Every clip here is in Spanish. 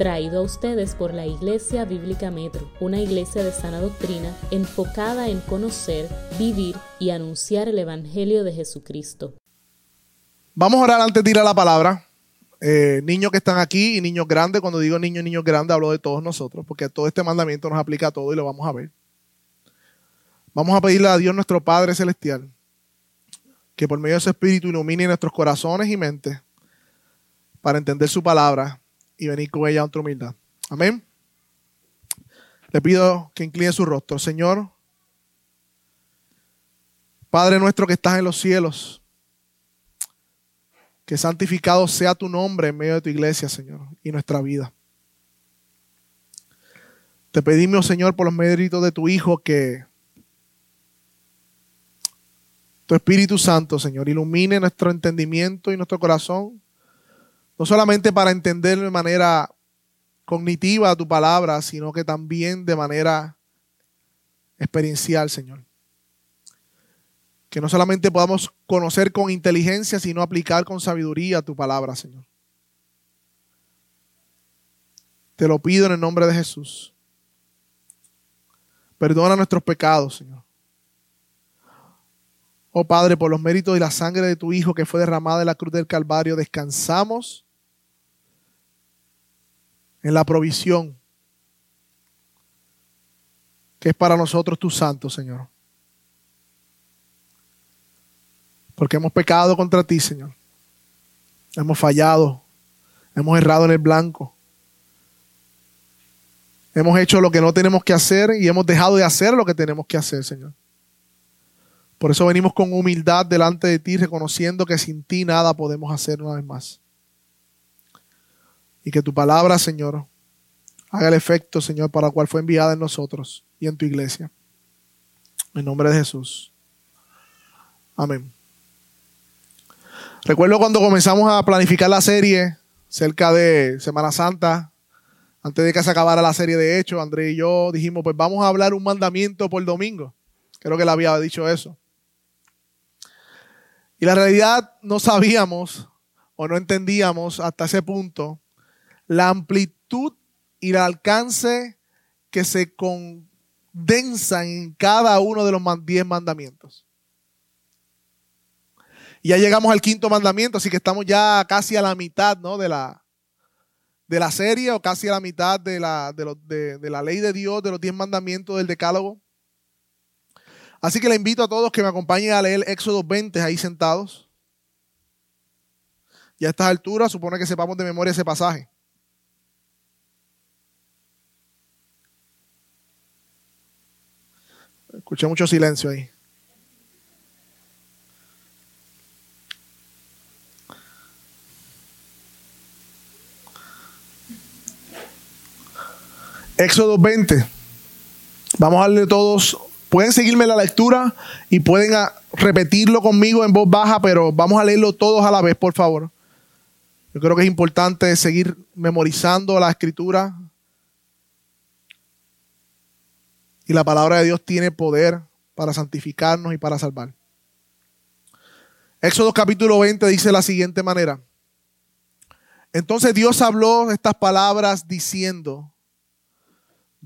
traído a ustedes por la Iglesia Bíblica Metro, una iglesia de sana doctrina enfocada en conocer, vivir y anunciar el Evangelio de Jesucristo. Vamos a orar antes de ir a la palabra. Eh, niños que están aquí y niños grandes, cuando digo niños, niños grandes, hablo de todos nosotros, porque todo este mandamiento nos aplica a todo y lo vamos a ver. Vamos a pedirle a Dios nuestro Padre Celestial que por medio de su Espíritu ilumine nuestros corazones y mentes para entender su palabra y venir con ella otra humildad. Amén. Le pido que incline su rostro. Señor, Padre nuestro que estás en los cielos, que santificado sea tu nombre en medio de tu iglesia, Señor, y nuestra vida. Te pedimos, Señor, por los méritos de tu Hijo, que tu Espíritu Santo, Señor, ilumine nuestro entendimiento y nuestro corazón no solamente para entender de manera cognitiva tu palabra, sino que también de manera experiencial, Señor. Que no solamente podamos conocer con inteligencia, sino aplicar con sabiduría tu palabra, Señor. Te lo pido en el nombre de Jesús. Perdona nuestros pecados, Señor. Oh Padre, por los méritos y la sangre de tu Hijo que fue derramada en la cruz del Calvario, descansamos en la provisión que es para nosotros tu santo, Señor. Porque hemos pecado contra ti, Señor. Hemos fallado. Hemos errado en el blanco. Hemos hecho lo que no tenemos que hacer y hemos dejado de hacer lo que tenemos que hacer, Señor. Por eso venimos con humildad delante de ti, reconociendo que sin ti nada podemos hacer una vez más. Y que tu palabra, Señor, haga el efecto, Señor, para el cual fue enviada en nosotros y en tu iglesia. En nombre de Jesús. Amén. Recuerdo cuando comenzamos a planificar la serie cerca de Semana Santa, antes de que se acabara la serie de Hechos, André y yo dijimos, pues vamos a hablar un mandamiento por domingo. Creo que le había dicho eso. Y la realidad no sabíamos o no entendíamos hasta ese punto la amplitud y el alcance que se condensa en cada uno de los diez mandamientos. Y ya llegamos al quinto mandamiento, así que estamos ya casi a la mitad ¿no? de, la, de la serie o casi a la mitad de la, de la ley de Dios, de los diez mandamientos del decálogo. Así que le invito a todos que me acompañen a leer Éxodo 20 ahí sentados. Y a estas alturas supone que sepamos de memoria ese pasaje. Escuché mucho silencio ahí. Éxodo 20. Vamos a darle todos. Pueden seguirme la lectura y pueden repetirlo conmigo en voz baja, pero vamos a leerlo todos a la vez, por favor. Yo creo que es importante seguir memorizando la escritura, Y la palabra de Dios tiene poder para santificarnos y para salvar. Éxodo capítulo 20 dice de la siguiente manera. Entonces Dios habló estas palabras diciendo,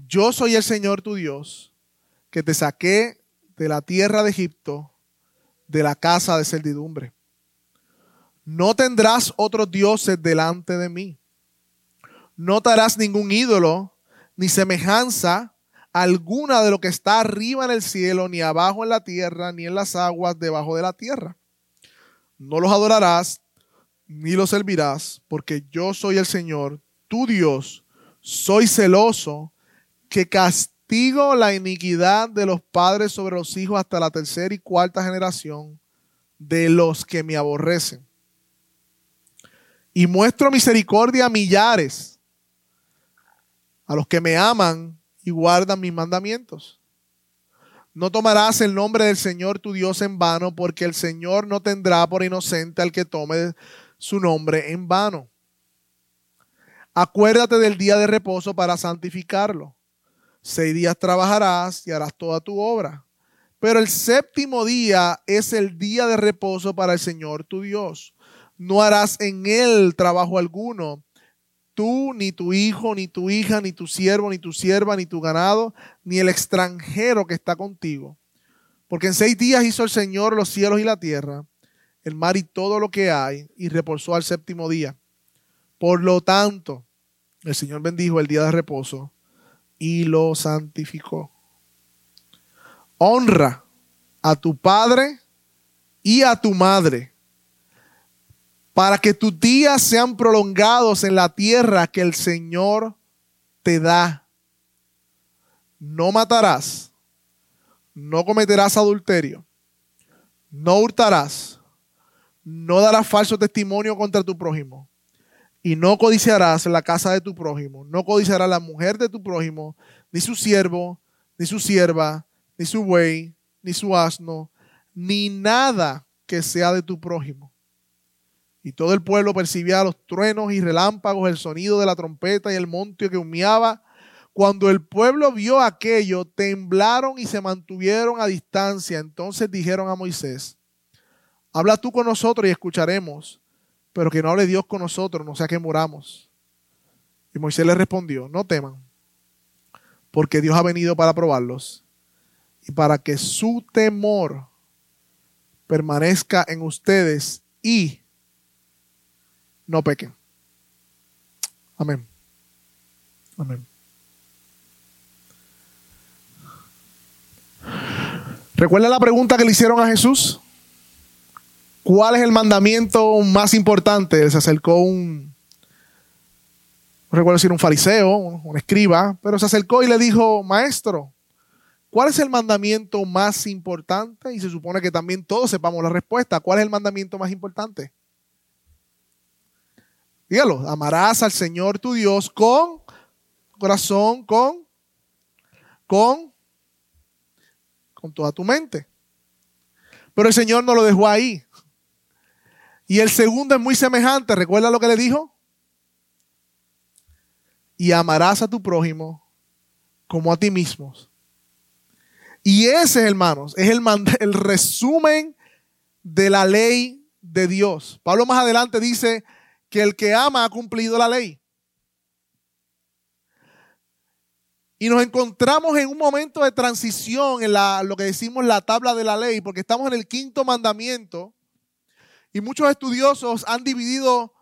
yo soy el Señor tu Dios, que te saqué de la tierra de Egipto, de la casa de servidumbre. No tendrás otros dioses delante de mí. No te harás ningún ídolo, ni semejanza alguna de lo que está arriba en el cielo, ni abajo en la tierra, ni en las aguas debajo de la tierra. No los adorarás, ni los servirás, porque yo soy el Señor, tu Dios, soy celoso, que castigo la iniquidad de los padres sobre los hijos hasta la tercera y cuarta generación de los que me aborrecen. Y muestro misericordia a millares, a los que me aman y guardan mis mandamientos. No tomarás el nombre del Señor tu Dios en vano, porque el Señor no tendrá por inocente al que tome su nombre en vano. Acuérdate del día de reposo para santificarlo. Seis días trabajarás y harás toda tu obra. Pero el séptimo día es el día de reposo para el Señor tu Dios. No harás en él trabajo alguno, tú, ni tu hijo, ni tu hija, ni tu siervo, ni tu sierva, ni tu ganado, ni el extranjero que está contigo. Porque en seis días hizo el Señor los cielos y la tierra, el mar y todo lo que hay, y reposó al séptimo día. Por lo tanto, el Señor bendijo el día de reposo y lo santificó. Honra a tu padre y a tu madre para que tus días sean prolongados en la tierra que el Señor te da. No matarás, no cometerás adulterio, no hurtarás, no darás falso testimonio contra tu prójimo, y no codiciarás la casa de tu prójimo, no codiciarás la mujer de tu prójimo, ni su siervo, ni su sierva, ni su buey, ni su asno, ni nada que sea de tu prójimo. Y todo el pueblo percibía los truenos y relámpagos, el sonido de la trompeta y el monte que humeaba. Cuando el pueblo vio aquello, temblaron y se mantuvieron a distancia. Entonces dijeron a Moisés, habla tú con nosotros y escucharemos, pero que no hable Dios con nosotros, no sea que muramos. Y Moisés le respondió, no teman, porque Dios ha venido para probarlos y para que su temor permanezca en ustedes y no pequen. Amén. Amén. ¿Recuerda la pregunta que le hicieron a Jesús? ¿Cuál es el mandamiento más importante? Se acercó un, no recuerdo si era un fariseo, un escriba, pero se acercó y le dijo, maestro, ¿cuál es el mandamiento más importante? Y se supone que también todos sepamos la respuesta. ¿Cuál es el mandamiento más importante? Dígalo, amarás al Señor tu Dios con corazón, con, con, con toda tu mente. Pero el Señor no lo dejó ahí. Y el segundo es muy semejante. ¿Recuerda lo que le dijo? Y amarás a tu prójimo como a ti mismo. Y ese, hermanos, es el, el resumen de la ley de Dios. Pablo más adelante dice, que el que ama ha cumplido la ley. Y nos encontramos en un momento de transición en la, lo que decimos la tabla de la ley, porque estamos en el quinto mandamiento y muchos estudiosos han dividido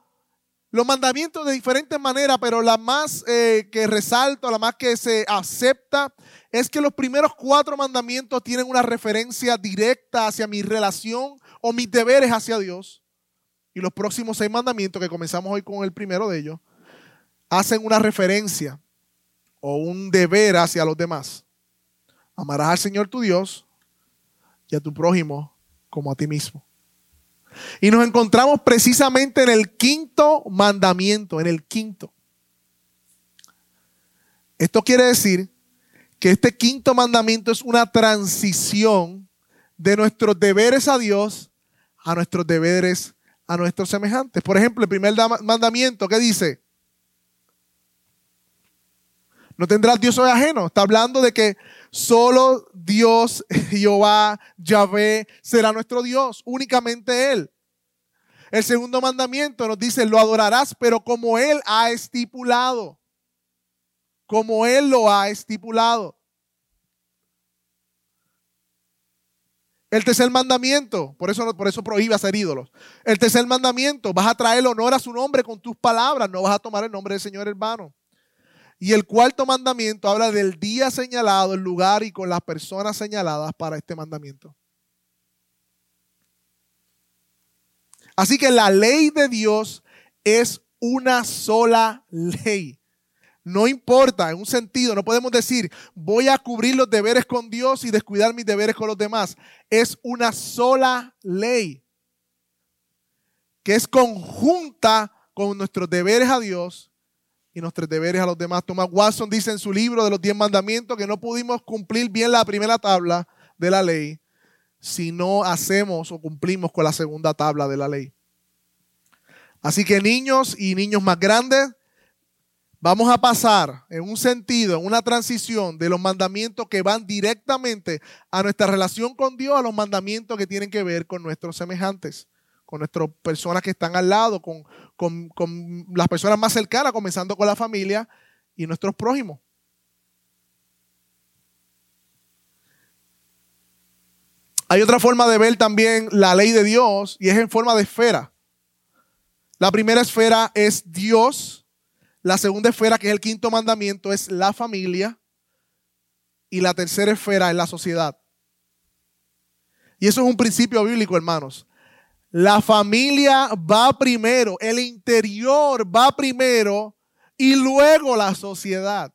los mandamientos de diferentes maneras, pero la más eh, que resalto, la más que se acepta, es que los primeros cuatro mandamientos tienen una referencia directa hacia mi relación o mis deberes hacia Dios. Y los próximos seis mandamientos, que comenzamos hoy con el primero de ellos, hacen una referencia o un deber hacia los demás. Amarás al Señor tu Dios y a tu prójimo como a ti mismo. Y nos encontramos precisamente en el quinto mandamiento, en el quinto. Esto quiere decir que este quinto mandamiento es una transición de nuestros deberes a Dios a nuestros deberes a nuestros semejantes. Por ejemplo, el primer mandamiento, ¿qué dice? No tendrás Dios hoy ajeno. Está hablando de que solo Dios, Jehová, Yahvé, será nuestro Dios, únicamente Él. El segundo mandamiento nos dice, lo adorarás, pero como Él ha estipulado. Como Él lo ha estipulado. El tercer mandamiento, por eso, por eso prohíbe hacer ídolos. El tercer mandamiento, vas a traer honor a su nombre con tus palabras, no vas a tomar el nombre del Señor hermano. Y el cuarto mandamiento habla del día señalado, el lugar y con las personas señaladas para este mandamiento. Así que la ley de Dios es una sola ley. No importa, en un sentido, no podemos decir, voy a cubrir los deberes con Dios y descuidar mis deberes con los demás. Es una sola ley que es conjunta con nuestros deberes a Dios y nuestros deberes a los demás. Thomas Watson dice en su libro de los diez mandamientos que no pudimos cumplir bien la primera tabla de la ley si no hacemos o cumplimos con la segunda tabla de la ley. Así que niños y niños más grandes, Vamos a pasar en un sentido, en una transición de los mandamientos que van directamente a nuestra relación con Dios a los mandamientos que tienen que ver con nuestros semejantes, con nuestras personas que están al lado, con, con las personas más cercanas, comenzando con la familia y nuestros prójimos. Hay otra forma de ver también la ley de Dios y es en forma de esfera. La primera esfera es Dios. La segunda esfera, que es el quinto mandamiento, es la familia. Y la tercera esfera es la sociedad. Y eso es un principio bíblico, hermanos. La familia va primero, el interior va primero y luego la sociedad.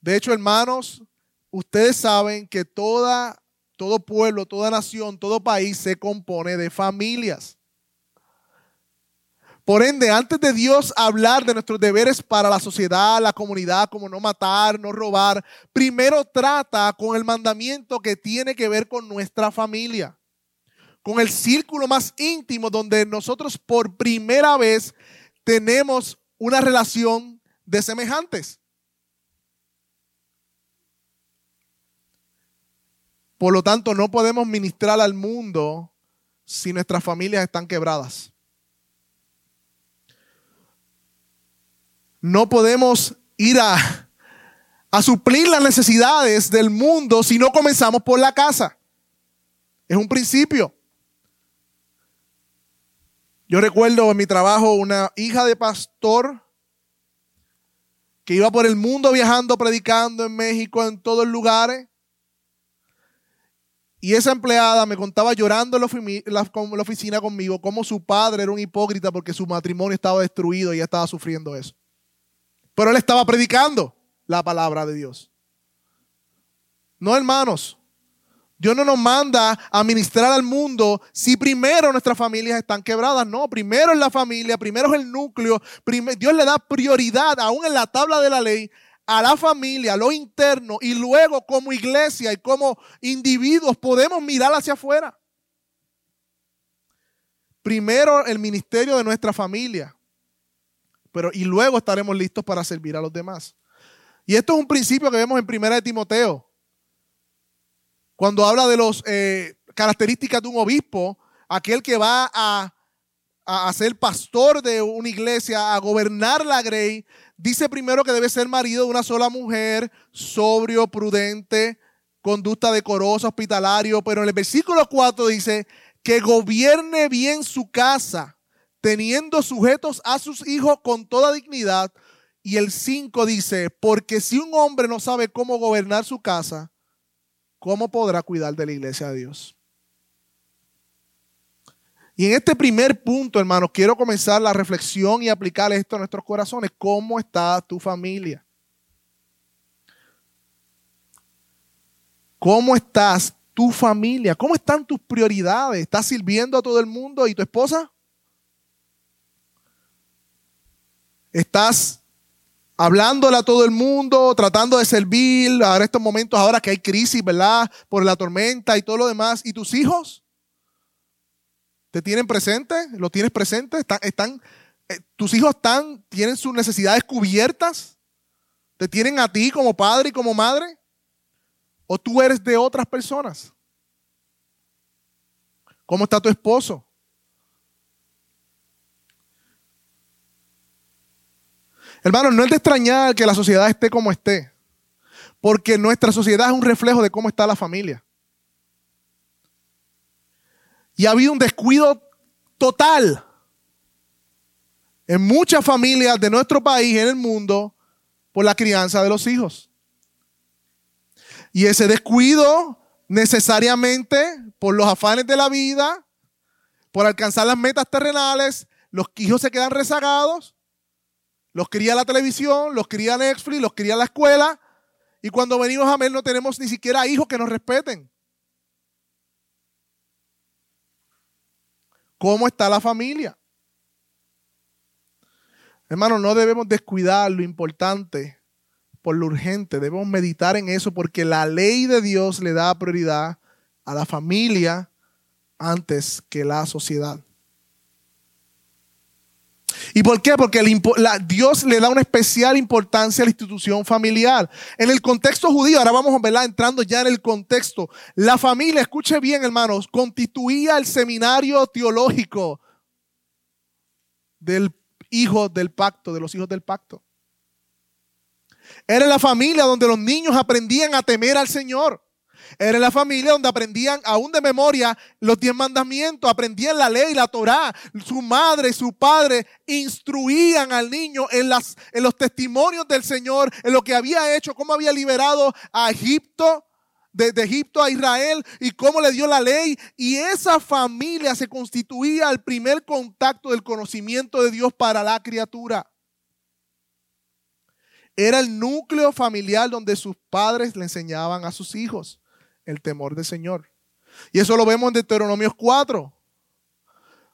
De hecho, hermanos, ustedes saben que toda, todo pueblo, toda nación, todo país se compone de familias. Por ende, antes de Dios hablar de nuestros deberes para la sociedad, la comunidad, como no matar, no robar, primero trata con el mandamiento que tiene que ver con nuestra familia, con el círculo más íntimo donde nosotros por primera vez tenemos una relación de semejantes. Por lo tanto, no podemos ministrar al mundo si nuestras familias están quebradas. No podemos ir a, a suplir las necesidades del mundo si no comenzamos por la casa. Es un principio. Yo recuerdo en mi trabajo una hija de pastor que iba por el mundo viajando, predicando en México, en todos lugares. Y esa empleada me contaba llorando en la, oficina conmigo cómo su padre era un hipócrita porque su matrimonio estaba destruido y ella estaba sufriendo eso. Pero él estaba predicando la palabra de Dios. No, hermanos. Dios no nos manda a ministrar al mundo si primero nuestras familias están quebradas. No, primero es la familia, primero es el núcleo. Dios le da prioridad, aún en la tabla de la ley, a la familia, a lo interno, y luego como iglesia y como individuos podemos mirar hacia afuera. Primero el ministerio de nuestra familia, pero y luego estaremos listos para servir a los demás. Y esto es un principio que vemos en Primera de Timoteo. Cuando habla de las eh, características de un obispo, aquel que va a, a, ser pastor de una iglesia, a gobernar la grey, Dice primero que debe ser marido de una sola mujer, sobrio, prudente, conducta decorosa, hospitalario, pero en el versículo 4 dice que gobierne bien su casa, teniendo sujetos a sus hijos con toda dignidad. Y el 5 dice, porque si un hombre no sabe cómo gobernar su casa, ¿cómo podrá cuidar de la iglesia de Dios? Y en este primer punto, hermanos, quiero comenzar la reflexión y aplicar esto a nuestros corazones. ¿Cómo está tu familia? ¿Cómo estás tu familia? ¿Cómo están tus prioridades? ¿Estás sirviendo a todo el mundo y tu esposa? ¿Estás hablándole a todo el mundo, tratando de servir ahora estos momentos, ahora que hay crisis, ¿verdad? Por la tormenta y todo lo demás. ¿Y tus hijos? ¿Te tienen presente? ¿Lo tienes presente? ¿Están, eh, tus hijos están, tienen sus necesidades cubiertas? ¿Te tienen a ti como padre y como madre? ¿O tú eres de otras personas? ¿Cómo está tu esposo? Hermano, no es de extrañar que la sociedad esté como esté, porque nuestra sociedad es un reflejo de cómo está la familia. Y ha habido un descuido total en muchas familias de nuestro país, en el mundo, por la crianza de los hijos. Y ese descuido necesariamente por los afanes de la vida, por alcanzar las metas terrenales, los hijos se quedan rezagados, los cría la televisión, los cría Netflix, los cría la escuela, y cuando venimos a ver no tenemos ni siquiera hijos que nos respeten. ¿Cómo está la familia? Hermano, no debemos descuidar lo importante por lo urgente. Debemos meditar en eso porque la ley de Dios le da prioridad a la familia antes que la sociedad. ¿Y por qué? Porque Dios le da una especial importancia a la institución familiar. En el contexto judío, ahora vamos a entrando ya en el contexto, la familia, escuche bien hermanos, constituía el seminario teológico del hijo del pacto, de los hijos del pacto. Era la familia donde los niños aprendían a temer al Señor. Era la familia donde aprendían aún de memoria los diez mandamientos, aprendían la ley, la Torá. Su madre, su padre instruían al niño en, las, en los testimonios del Señor, en lo que había hecho, cómo había liberado a Egipto, de, Egipto a Israel y cómo le dio la ley. Y esa familia se constituía el primer contacto del conocimiento de Dios para la criatura. Era el núcleo familiar donde sus padres le enseñaban a sus hijos el temor del Señor. Y eso lo vemos en Deuteronomios 4.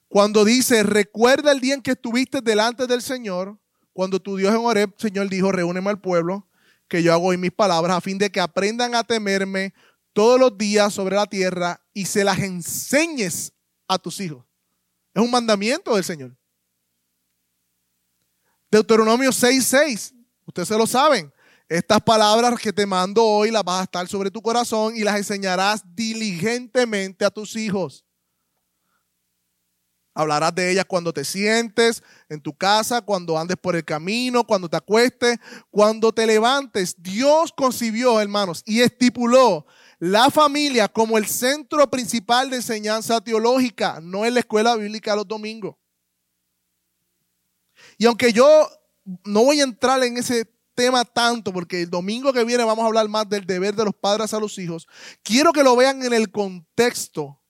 Cuando dice, recuerda el día en que estuviste delante del Señor, cuando tu Dios en Oreb, Señor dijo, reúneme al pueblo, que yo hago hoy mis palabras, a fin de que aprendan a temerme todos los días sobre la tierra y se las enseñes a tus hijos. Es un mandamiento del Señor. Deuteronomio 6:6, ustedes se lo saben. Estas palabras que te mando hoy las vas a estar sobre tu corazón y las enseñarás diligentemente a tus hijos. Hablarás de ellas cuando te sientes en tu casa, cuando andes por el camino, cuando te acuestes, cuando te levantes. Dios concibió, hermanos, y estipuló la familia como el centro principal de enseñanza teológica, no en la escuela bíblica los domingos. Y aunque yo no voy a entrar en ese tema tanto, porque el domingo que viene vamos a hablar más del deber de los padres a los hijos, quiero que lo vean en el contexto,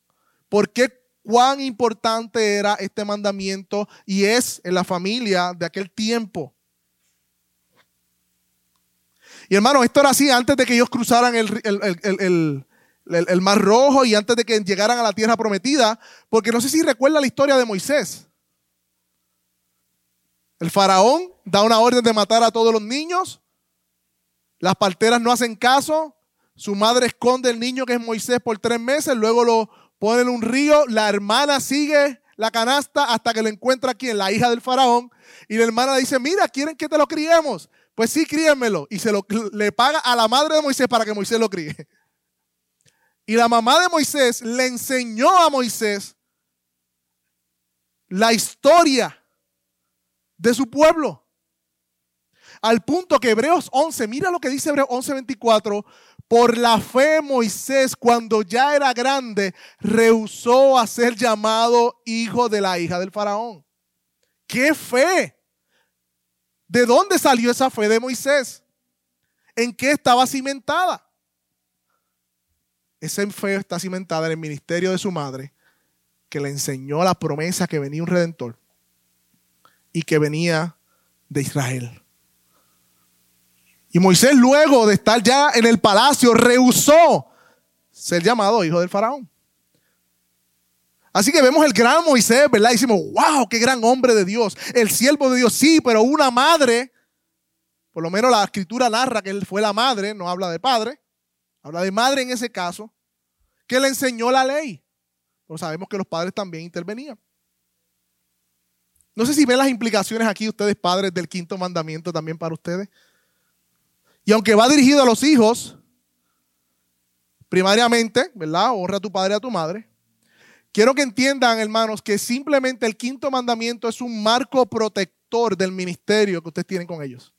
porque cuán importante era este mandamiento y es en la familia de aquel tiempo. Y hermano, esto era así antes de que ellos cruzaran el, el, Mar Rojo y antes de que llegaran a la tierra prometida, porque no sé si recuerda la historia de Moisés. El faraón da una orden de matar a todos los niños. Las parteras no hacen caso. Su madre esconde el niño que es Moisés por tres meses. Luego lo pone en un río. La hermana sigue la canasta hasta que lo encuentra aquí en la hija del faraón. Y la hermana dice, mira, ¿quieren que te lo criemos? Pues sí, críenmelo. Y se lo, le paga a la madre de Moisés para que Moisés lo críe. Y la mamá de Moisés le enseñó a Moisés la historia de su pueblo. Al punto que Hebreos 11, mira lo que dice Hebreos 11:24, por la fe Moisés cuando ya era grande rehusó a ser llamado hijo de la hija del faraón. ¿Qué fe? ¿De dónde salió esa fe de Moisés? ¿En qué estaba cimentada? Esa fe está cimentada en el ministerio de su madre, que le enseñó la promesa que venía un redentor y que venía de Israel. Y Moisés luego de estar ya en el palacio rehusó ser llamado hijo del faraón. Así que vemos el gran Moisés, ¿verdad? Y decimos, wow, qué gran hombre de Dios. El siervo de Dios, sí, pero una madre, por lo menos la escritura narra que él fue la madre, no habla de padre, habla de madre en ese caso, que le enseñó la ley. Pero sabemos que los padres también intervenían. No sé si ven las implicaciones aquí ustedes, padres, del quinto mandamiento también para ustedes. Y aunque va dirigido a los hijos, primariamente, ¿verdad? Honra a tu padre y a tu madre. Quiero que entiendan, hermanos, que simplemente el quinto mandamiento es un marco protector del ministerio que ustedes tienen con ellos.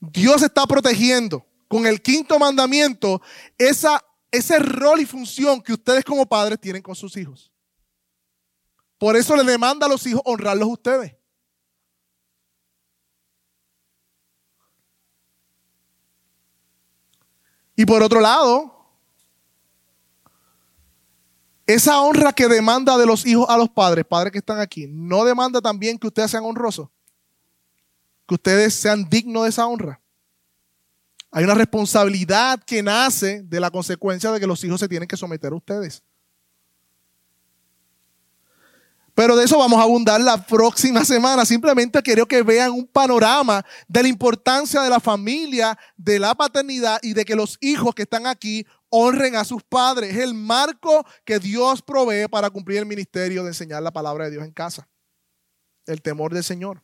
Dios está protegiendo con el quinto mandamiento esa, ese rol y función que ustedes como padres tienen con sus hijos. Por eso le demanda a los hijos honrarlos a ustedes. Y por otro lado, esa honra que demanda de los hijos a los padres, padres que están aquí, no demanda también que ustedes sean honrosos, que ustedes sean dignos de esa honra. Hay una responsabilidad que nace de la consecuencia de que los hijos se tienen que someter a ustedes. Pero de eso vamos a abundar la próxima semana. Simplemente quiero que vean un panorama de la importancia de la familia, de la paternidad y de que los hijos que están aquí honren a sus padres. Es el marco que Dios provee para cumplir el ministerio de enseñar la palabra de Dios en casa. el temor del Señor.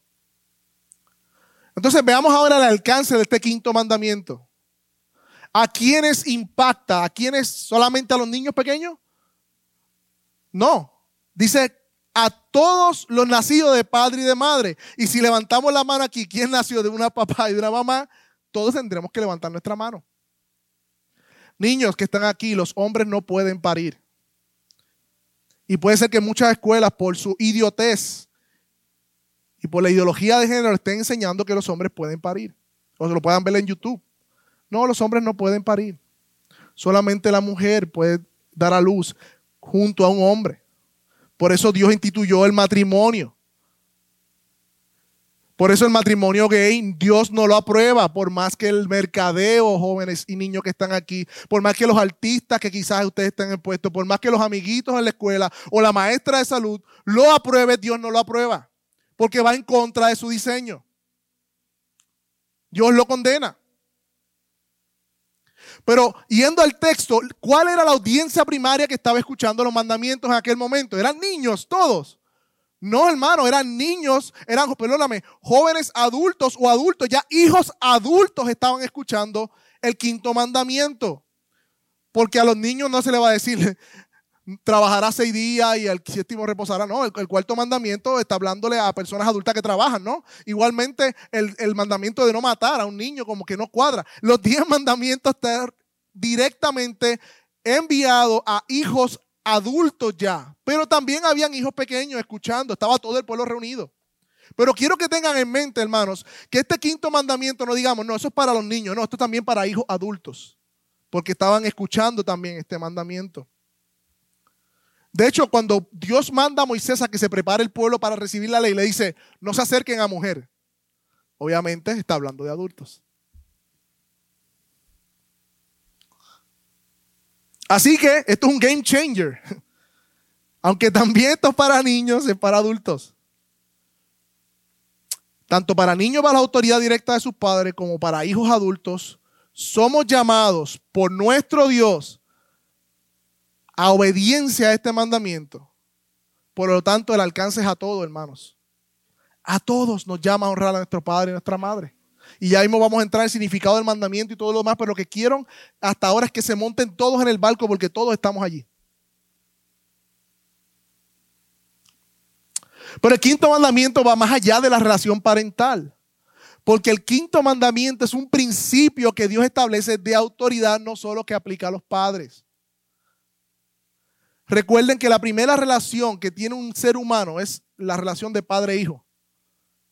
Entonces veamos ahora el alcance de este quinto mandamiento. ¿A quiénes impacta? ¿A quiénes solamente a los niños pequeños? No. Dice a todos los nacidos de padre y de madre. Y si levantamos la mano aquí, ¿quién nació de una papá y de una mamá? Todos tendremos que levantar nuestra mano. Niños que están aquí, los hombres no pueden parir. Y puede ser que muchas escuelas, por su idiotez y por la ideología de género, estén enseñando que los hombres pueden parir. O se lo puedan ver en YouTube. No, los hombres no pueden parir. Solamente la mujer puede dar a luz junto a un hombre. Por eso Dios instituyó el matrimonio. Por eso el matrimonio gay, Dios no lo aprueba, por más que el mercadeo, jóvenes y niños que están aquí, por más que los artistas que quizás ustedes estén en puesto, por más que los amiguitos en la escuela o la maestra de salud lo apruebe, Dios no lo aprueba, porque va en contra de su diseño. Dios lo condena. Pero yendo al texto, ¿cuál era la audiencia primaria que estaba escuchando los mandamientos en aquel momento? Eran niños, todos. No, hermano, eran niños, eran, perdóname, jóvenes adultos o adultos, ya hijos adultos estaban escuchando el quinto mandamiento. Porque a los niños no se les va a decir, trabajará seis días y el séptimo reposará. No, el, cuarto mandamiento está hablándole a personas adultas que trabajan, ¿no? Igualmente el, el, mandamiento de no matar a un niño como que no cuadra. Los diez mandamientos están directamente enviados a hijos adultos ya, pero también habían hijos pequeños escuchando, estaba todo el pueblo reunido. Pero quiero que tengan en mente, hermanos, que este quinto mandamiento no digamos, no, eso es para los niños, no, esto es también para hijos adultos, porque estaban escuchando también este mandamiento. De hecho, cuando Dios manda a Moisés a que se prepare el pueblo para recibir la ley, le dice, no se acerquen a mujer. Obviamente está hablando de adultos. Así que esto es un game changer. Aunque también esto es para niños, es para adultos. Tanto para niños bajo la autoridad directa de sus padres como para hijos adultos, somos llamados por nuestro Dios a obediencia a este mandamiento. Por lo tanto, el alcance es a todos, hermanos. A todos nos llama a honrar a nuestro padre y nuestra madre. Y ya mismo vamos a entrar en el significado del mandamiento y todo lo demás, pero lo que quiero hasta ahora es que se monten todos en el barco porque todos estamos allí. Pero el quinto mandamiento va más allá de la relación parental. Porque el quinto mandamiento es un principio que Dios establece de autoridad, no solo que aplica a los padres. Recuerden que la primera relación que tiene un ser humano es la relación de padre e.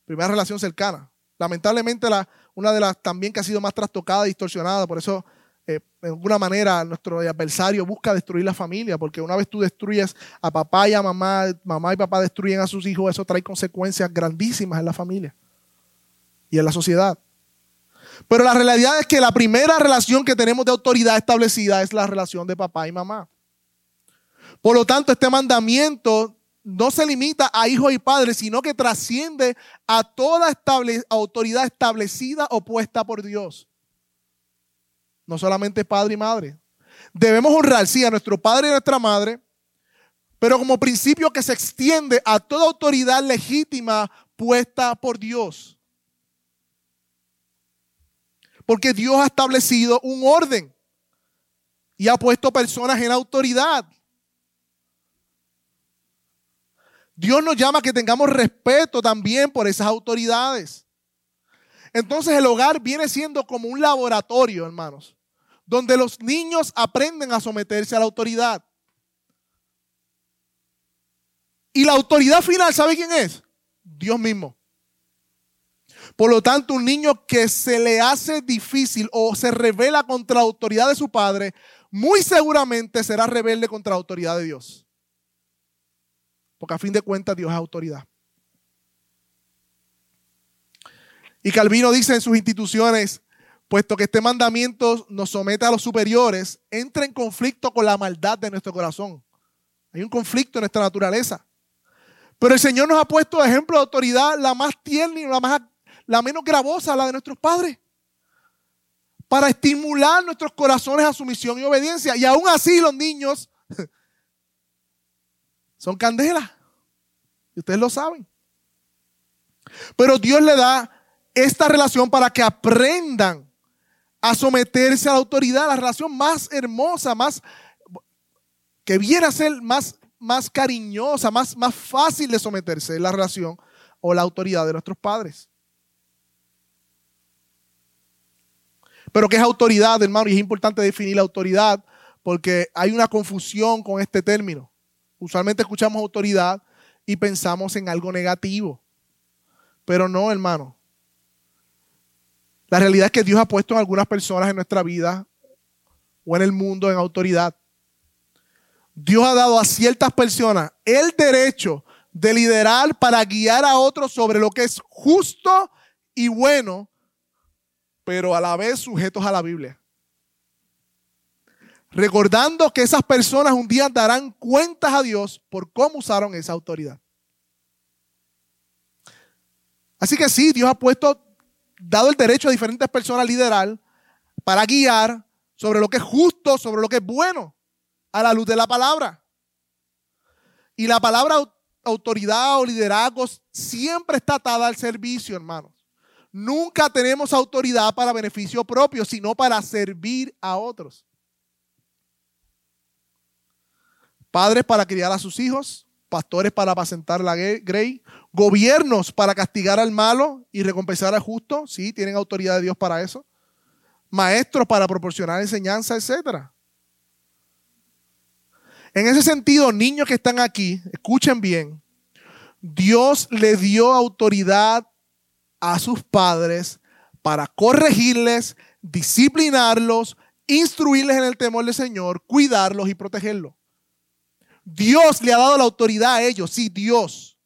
Primera relación cercana. Lamentablemente, la, una de las también que ha sido más trastocada, distorsionada, por eso eh, de alguna manera nuestro adversario busca destruir la familia, porque una vez tú destruyes a papá y a mamá, mamá y papá destruyen a sus hijos, eso trae consecuencias grandísimas en la familia y en la sociedad. Pero la realidad es que la primera relación que tenemos de autoridad establecida es la relación de papá y mamá. Por lo tanto, este mandamiento no se limita a hijos y padres, sino que trasciende a toda autoridad establecida o puesta por Dios. No solamente padre y madre. Debemos honrar, sí, a nuestro padre y a nuestra madre, pero como principio que se extiende a toda autoridad legítima puesta por Dios. Porque Dios ha establecido un orden y ha puesto personas en autoridad. Dios nos llama a que tengamos respeto también por esas autoridades. Entonces el hogar viene siendo como un laboratorio, hermanos, donde los niños aprenden a someterse a la autoridad. Y la autoridad final, ¿sabe quién es? Dios mismo. Por lo tanto, un niño que se le hace difícil o se revela contra la autoridad de su padre, muy seguramente será rebelde contra la autoridad de Dios. Porque a fin de cuentas Dios es autoridad. Y Calvino dice en sus instituciones, puesto que este mandamiento nos somete a los superiores, entra en conflicto con la maldad de nuestro corazón. Hay un conflicto en nuestra naturaleza. Pero el Señor nos ha puesto de ejemplo de autoridad la más tierna y la, la menos gravosa, la de nuestros padres. Para estimular nuestros corazones a sumisión y obediencia. Y aún así los niños son candela. Y ustedes lo saben. Pero Dios le da esta relación para que aprendan a someterse a la autoridad, la relación más hermosa, más que viene a ser más, más cariñosa, más, más fácil de someterse, la relación o la autoridad de nuestros padres. Pero ¿qué es autoridad, hermano? Y es importante definir la autoridad porque hay una confusión con este término. Usualmente escuchamos autoridad y pensamos en algo negativo. Pero no, hermano. La realidad es que Dios ha puesto a algunas personas en nuestra vida o en el mundo en autoridad. Dios ha dado a ciertas personas el derecho de liderar para guiar a otros sobre lo que es justo y bueno, pero a la vez sujetos a la Biblia. Recordando que esas personas un día darán cuentas a Dios por cómo usaron esa autoridad. Así que sí, Dios ha puesto, dado el derecho a diferentes personas a liderar para guiar sobre lo que es justo, sobre lo que es bueno, a la luz de la palabra. Y la palabra autoridad o liderazgo siempre está atada al servicio, hermanos. Nunca tenemos autoridad para beneficio propio, sino para servir a otros. Padres para criar a sus hijos, pastores para apacentar la grey, gobiernos para castigar al malo y recompensar al justo, sí, tienen autoridad de Dios para eso. Maestros para proporcionar enseñanza, etc. En ese sentido, niños que están aquí, escuchen bien, Dios le dio autoridad a sus padres para corregirles, disciplinarlos, instruirles en el temor del Señor, cuidarlos y protegerlos. Dios le ha dado la autoridad a ellos, sí, Dios.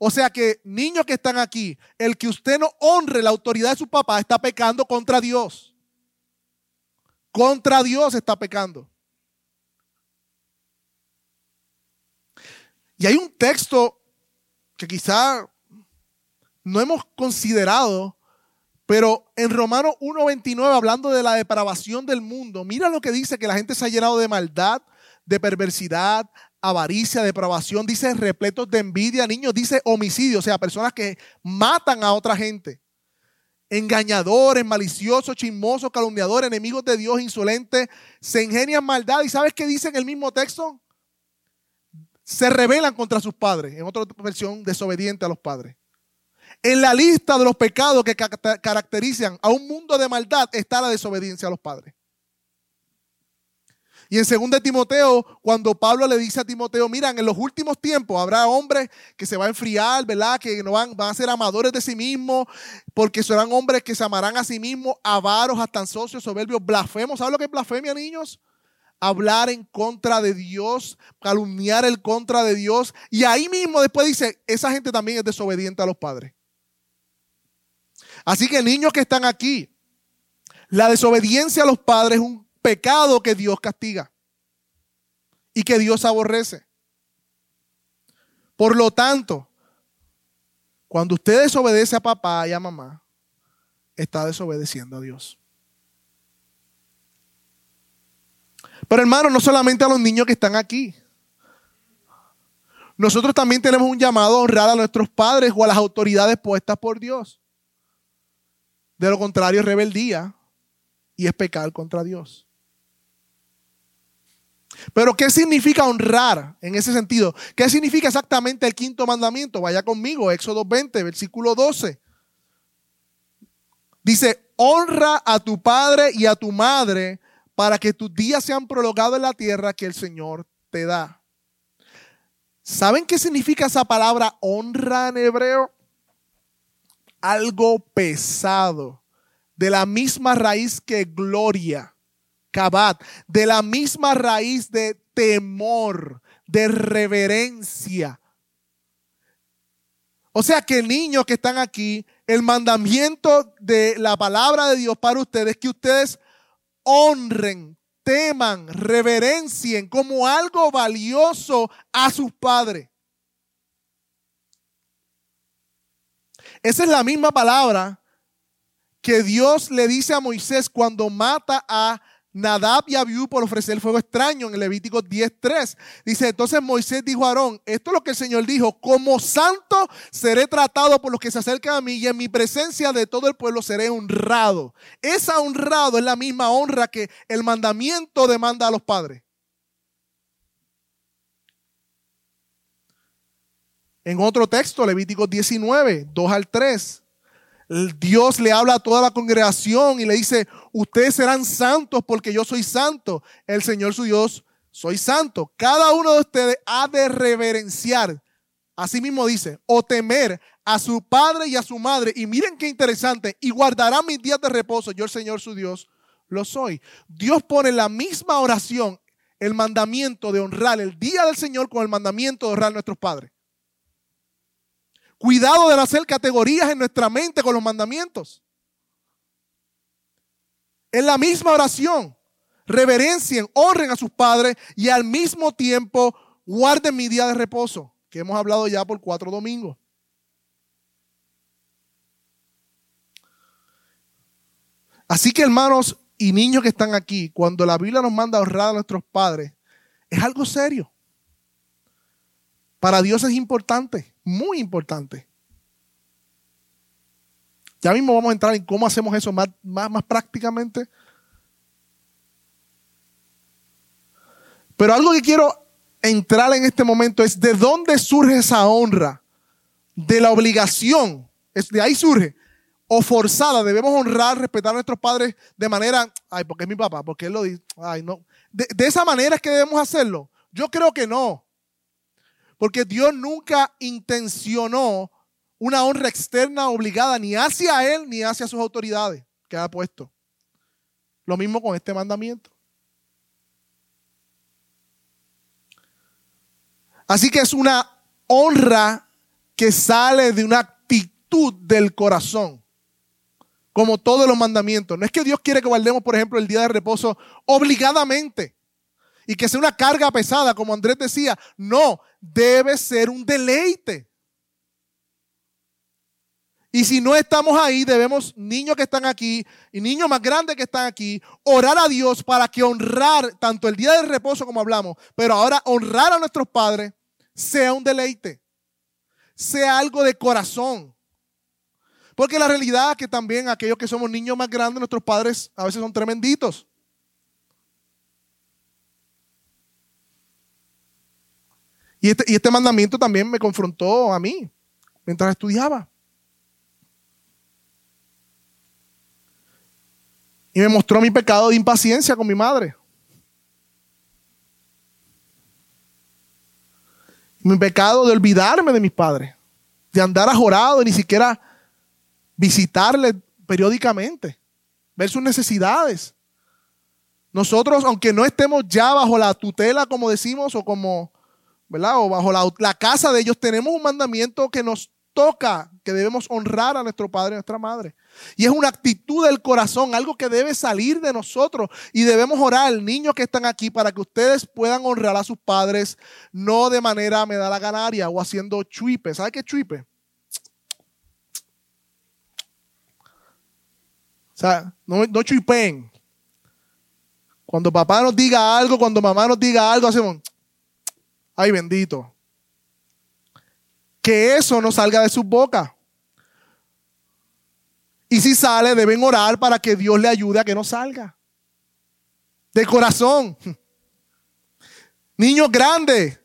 O sea que niños que están aquí, el que usted no honre la autoridad de su papá está pecando contra Dios. Contra Dios está pecando. Y hay un texto que quizá no hemos considerado, pero en Romanos 1.29, hablando de la depravación del mundo, mira lo que dice, que la gente se ha llenado de maldad, de perversidad, avaricia, depravación, dice repletos de envidia, niños, dice homicidio, o sea, personas que matan a otra gente. Engañadores, maliciosos, chismosos, calumniadores, enemigos de Dios, insolentes, se ingenian maldad. ¿Y sabes qué dice en el mismo texto? Se rebelan contra sus padres. En otra versión, desobediente a los padres. En la lista de los pecados que caracterizan a un mundo de maldad está la desobediencia a los padres. Y en 2 Timoteo, cuando Pablo le dice a Timoteo, miran, en los últimos tiempos habrá hombres que se van a enfriar, ¿verdad? Que no van, van a ser amadores de sí mismos, porque serán hombres que se amarán a sí mismos, avaros, hasta socios, soberbios, blasfemos. ¿Sabes lo que es blasfemia, niños? Hablar en contra de Dios, calumniar el contra de Dios. Y ahí mismo después dice, esa gente también es desobediente a los padres. Así que niños que están aquí, la desobediencia a los padres es un pecado que Dios castiga y que Dios aborrece. Por lo tanto, cuando usted desobedece a papá y a mamá, está desobedeciendo a Dios. Pero hermano, no solamente a los niños que están aquí. Nosotros también tenemos un llamado a honrar a nuestros padres o a las autoridades puestas por Dios. De lo contrario, rebeldía y es pecar contra Dios. Pero ¿qué significa honrar en ese sentido? ¿Qué significa exactamente el quinto mandamiento? Vaya conmigo, Éxodo 20, versículo 12. Dice, honra a tu padre y a tu madre para que tus días sean prolongados en la tierra que el Señor te da. ¿Saben qué significa esa palabra honra en hebreo? Algo pesado, de la misma raíz que gloria de la misma raíz de temor, de reverencia. O sea que niños que están aquí, el mandamiento de la palabra de Dios para ustedes es que ustedes honren, teman, reverencien como algo valioso a sus padres. Esa es la misma palabra que Dios le dice a Moisés cuando mata a Nadab y Abiú por ofrecer fuego extraño en Levítico 10.3. Dice, entonces Moisés dijo a Aarón, esto es lo que el Señor dijo, como santo seré tratado por los que se acercan a mí y en mi presencia de todo el pueblo seré honrado. Esa honrado es la misma honra que el mandamiento demanda a los padres. En otro texto, Levítico 19, 2 al 3. Dios le habla a toda la congregación y le dice, ustedes serán santos porque yo soy santo. El Señor su Dios, soy santo. Cada uno de ustedes ha de reverenciar, así mismo dice, o temer a su padre y a su madre. Y miren qué interesante, y guardará mis días de reposo. Yo el Señor su Dios lo soy. Dios pone la misma oración, el mandamiento de honrar el día del Señor con el mandamiento de honrar a nuestros padres. Cuidado de hacer categorías en nuestra mente con los mandamientos. En la misma oración, reverencien, honren a sus padres y al mismo tiempo guarden mi día de reposo, que hemos hablado ya por cuatro domingos. Así que hermanos y niños que están aquí, cuando la Biblia nos manda a honrar a nuestros padres, es algo serio. Para Dios es importante muy importante. Ya mismo vamos a entrar en cómo hacemos eso más, más, más prácticamente. Pero algo que quiero entrar en este momento es de dónde surge esa honra, de la obligación, de ahí surge, o forzada, debemos honrar, respetar a nuestros padres de manera, ay, porque es mi papá, porque él lo dice, ay, no. De, de esa manera es que debemos hacerlo. Yo creo que no. Porque Dios nunca intencionó una honra externa obligada ni hacia Él ni hacia sus autoridades que ha puesto. Lo mismo con este mandamiento. Así que es una honra que sale de una actitud del corazón, como todos los mandamientos. No es que Dios quiere que guardemos, por ejemplo, el día de reposo obligadamente y que sea una carga pesada, como Andrés decía. No, debe ser un deleite. Y si no estamos ahí, debemos, niños que están aquí y niños más grandes que están aquí, orar a Dios para que honrar tanto el día del reposo como hablamos, pero ahora honrar a nuestros padres sea un deleite, sea algo de corazón. Porque la realidad es que también aquellos que somos niños más grandes, nuestros padres a veces son tremenditos. Este, y este, mandamiento también me confrontó a mí mientras estudiaba. Y me mostró mi pecado de impaciencia con mi madre. Mi pecado de olvidarme de mis padres. De andar ajorado, y ni siquiera visitarle periódicamente. Ver sus necesidades. Nosotros, aunque no estemos ya bajo la tutela, como decimos, o como ¿verdad? O bajo la, casa de ellos, tenemos un mandamiento que nos toca, que debemos honrar a nuestro padre y a nuestra madre. Y es una actitud del corazón, algo que debe salir de nosotros. Y debemos orar, niños que están aquí, para que ustedes puedan honrar a sus padres, no de manera me da la ganaria o haciendo chuipe. ¿Sabe qué es chuipe? O sea, no, no chuipen. Cuando papá nos diga algo, cuando mamá nos diga algo, hacemos... Ay, bendito. Que eso no salga de su boca. Y si sale, deben orar para que Dios le ayude a que no salga. De corazón. Niños grandes,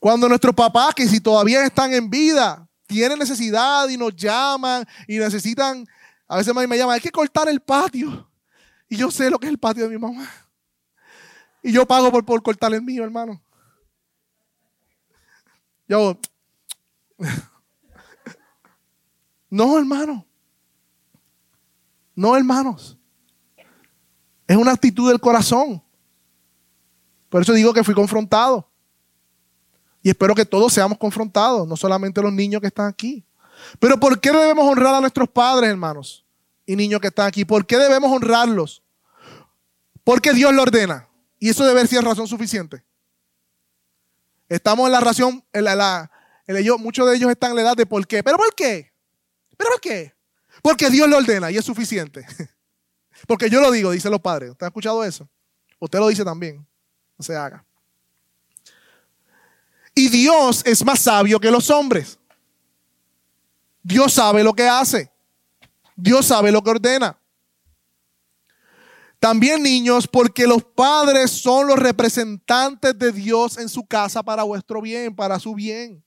cuando nuestros papás, que si todavía están en vida, tienen necesidad y nos llaman y necesitan, a veces me llaman, hay que cortar el patio. Y yo sé lo que es el patio de mi mamá. Y yo pago por, por cortar el mío, hermano. Yo, no, hermano. No, hermanos. Es una actitud del corazón. Por eso digo que fui confrontado. Y espero que todos seamos confrontados, no solamente los niños que están aquí. Pero ¿por qué debemos honrar a nuestros padres, hermanos? Y niños que están aquí. ¿Por qué debemos honrarlos? Porque Dios lo ordena. Y eso debe ser razón suficiente. Estamos en la ración, en la, muchos de ellos están en la edad de por qué. ¿Pero por qué? ¿Pero por qué? Porque Dios lo ordena y es suficiente. Porque yo lo digo, dicen los padres. ¿Usted ha escuchado eso? Usted lo dice también. No se haga. Y Dios es más sabio que los hombres. Dios sabe lo que hace. Dios sabe lo que ordena. También niños, porque los padres son los representantes de Dios en su casa para vuestro bien, para su bien.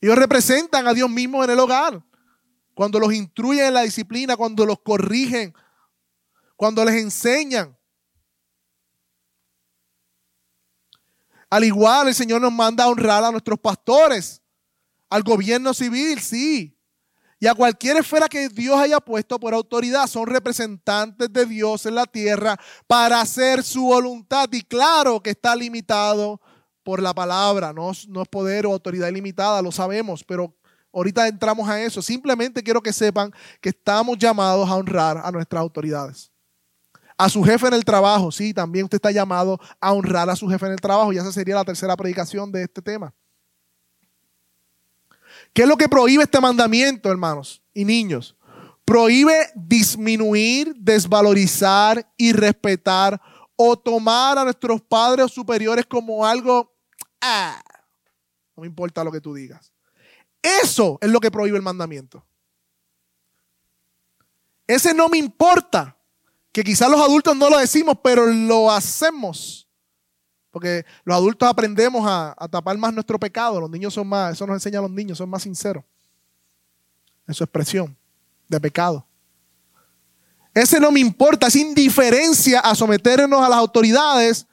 Ellos representan a Dios mismo en el hogar. Cuando los instruyen en la disciplina, cuando los corrigen, cuando les enseñan. Al igual, el Señor nos manda a honrar a nuestros pastores, al gobierno civil, sí, y a cualquier esfera que Dios haya puesto por autoridad. Son representantes de Dios en la tierra para hacer su voluntad. Y claro que está limitado por la palabra, no, no es poder o autoridad ilimitada, lo sabemos, pero ahorita entramos a eso. Simplemente quiero que sepan que estamos llamados a honrar a nuestras autoridades. A su jefe en el trabajo, sí, también usted está llamado a honrar a su jefe en el trabajo, y esa sería la tercera predicación de este tema. ¿Qué es lo que prohíbe este mandamiento, hermanos y niños? Prohíbe disminuir, desvalorizar y respetar o tomar a nuestros padres superiores como algo, no me importa lo que tú digas. Eso es lo que prohíbe el mandamiento. Ese no me importa, que quizás los adultos no lo decimos, pero lo hacemos. Porque los adultos aprendemos a, tapar más nuestro pecado. Los niños son más, eso nos enseña a los niños, son más sinceros en su expresión de pecado. Ese no me importa, esa indiferencia a someternos a las autoridades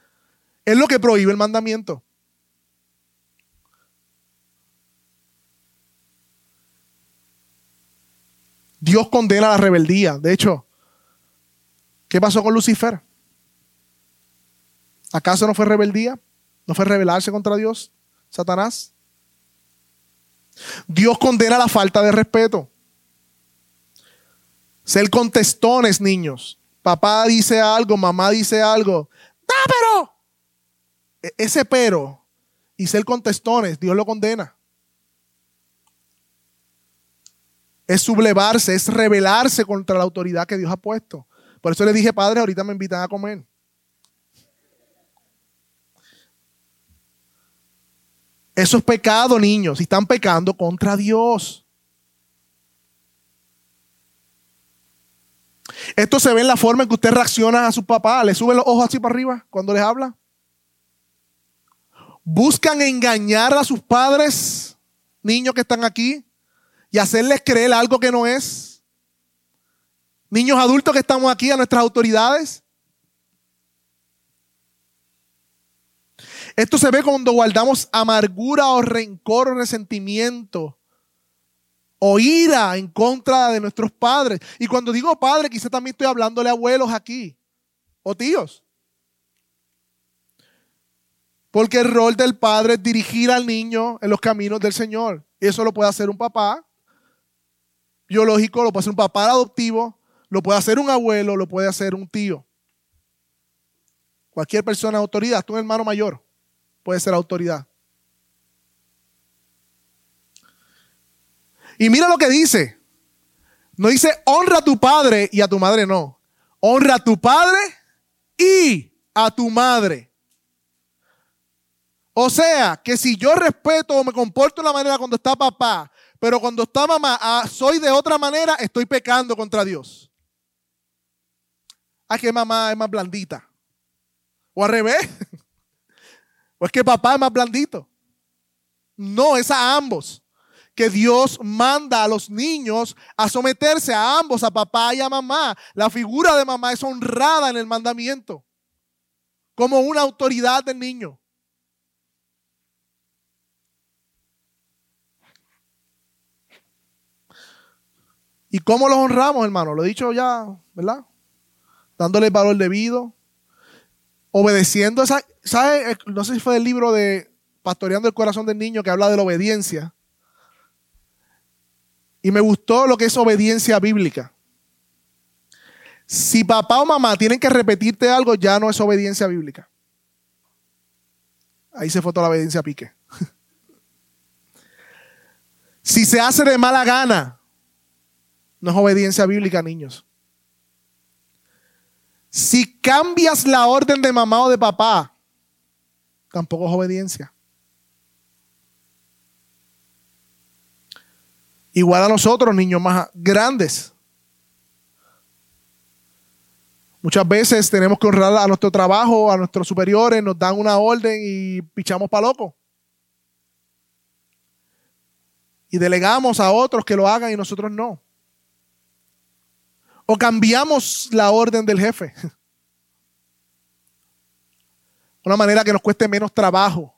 es lo que prohíbe el mandamiento. Dios condena la rebeldía. De hecho, ¿qué pasó con Lucifer? ¿Acaso no fue rebeldía? ¿No fue rebelarse contra Dios, Satanás? Dios condena la falta de respeto. Ser contestones, niños. Papá dice algo, mamá dice algo. ¡Ah, pero! E-, ese pero y ser contestones, Dios lo condena. Es sublevarse, es rebelarse contra la autoridad que Dios ha puesto. Por eso le dije, padre, ahorita me invitan a comer. Eso es pecado, niños. Y están pecando contra Dios. Esto se ve en la forma en que usted reacciona a su papá. Le sube los ojos así para arriba cuando les habla. Buscan engañar a sus padres, niños que están aquí, y hacerles creer algo que no es. Niños adultos que estamos aquí, a nuestras autoridades. Esto se ve cuando guardamos amargura o rencor o resentimiento o ira en contra de nuestros padres. Y cuando digo padre, quizá también estoy hablándole a abuelos aquí o tíos. Porque el rol del padre es dirigir al niño en los caminos del Señor. Eso lo puede hacer un papá biológico, lo puede hacer un papá adoptivo, lo puede hacer un abuelo, lo puede hacer un tío. Cualquier persona de autoridad, tú un hermano mayor puede ser autoridad. Y mira lo que dice. No dice honra a tu padre y a tu madre, no. Honra a tu padre y a tu madre. O sea, que si yo respeto o me comporto de una manera cuando está papá, pero cuando está mamá, ah, soy de otra manera, estoy pecando contra Dios. Ah, que mamá es más blandita. O al revés. ¿O es que papá es más blandito? No, es a ambos. Que Dios manda a los niños a someterse a ambos, a papá y a mamá. La figura de mamá es honrada en el mandamiento como una autoridad del niño. ¿Y cómo los honramos, hermano? Lo he dicho ya, ¿verdad? Dándole el valor debido, obedeciendo esa, ¿sabe? Eh, no sé si fue el libro de Pastoreando el corazón del niño que habla de la obediencia. Y me gustó lo que es obediencia bíblica. Si papá o mamá tienen que repetirte algo, ya no es obediencia bíblica. Ahí se fue toda la obediencia a pique. si se hace de mala gana, No es obediencia bíblica, niños. Si cambias la orden de mamá o de papá, tampoco es obediencia. Igual a nosotros, niños más grandes. Muchas veces tenemos que honrar a nuestro trabajo, a nuestros superiores, nos dan una orden y pichamos para loco. Y delegamos a otros que lo hagan y nosotros no. O cambiamos la orden del jefe. Una manera que nos cueste menos trabajo.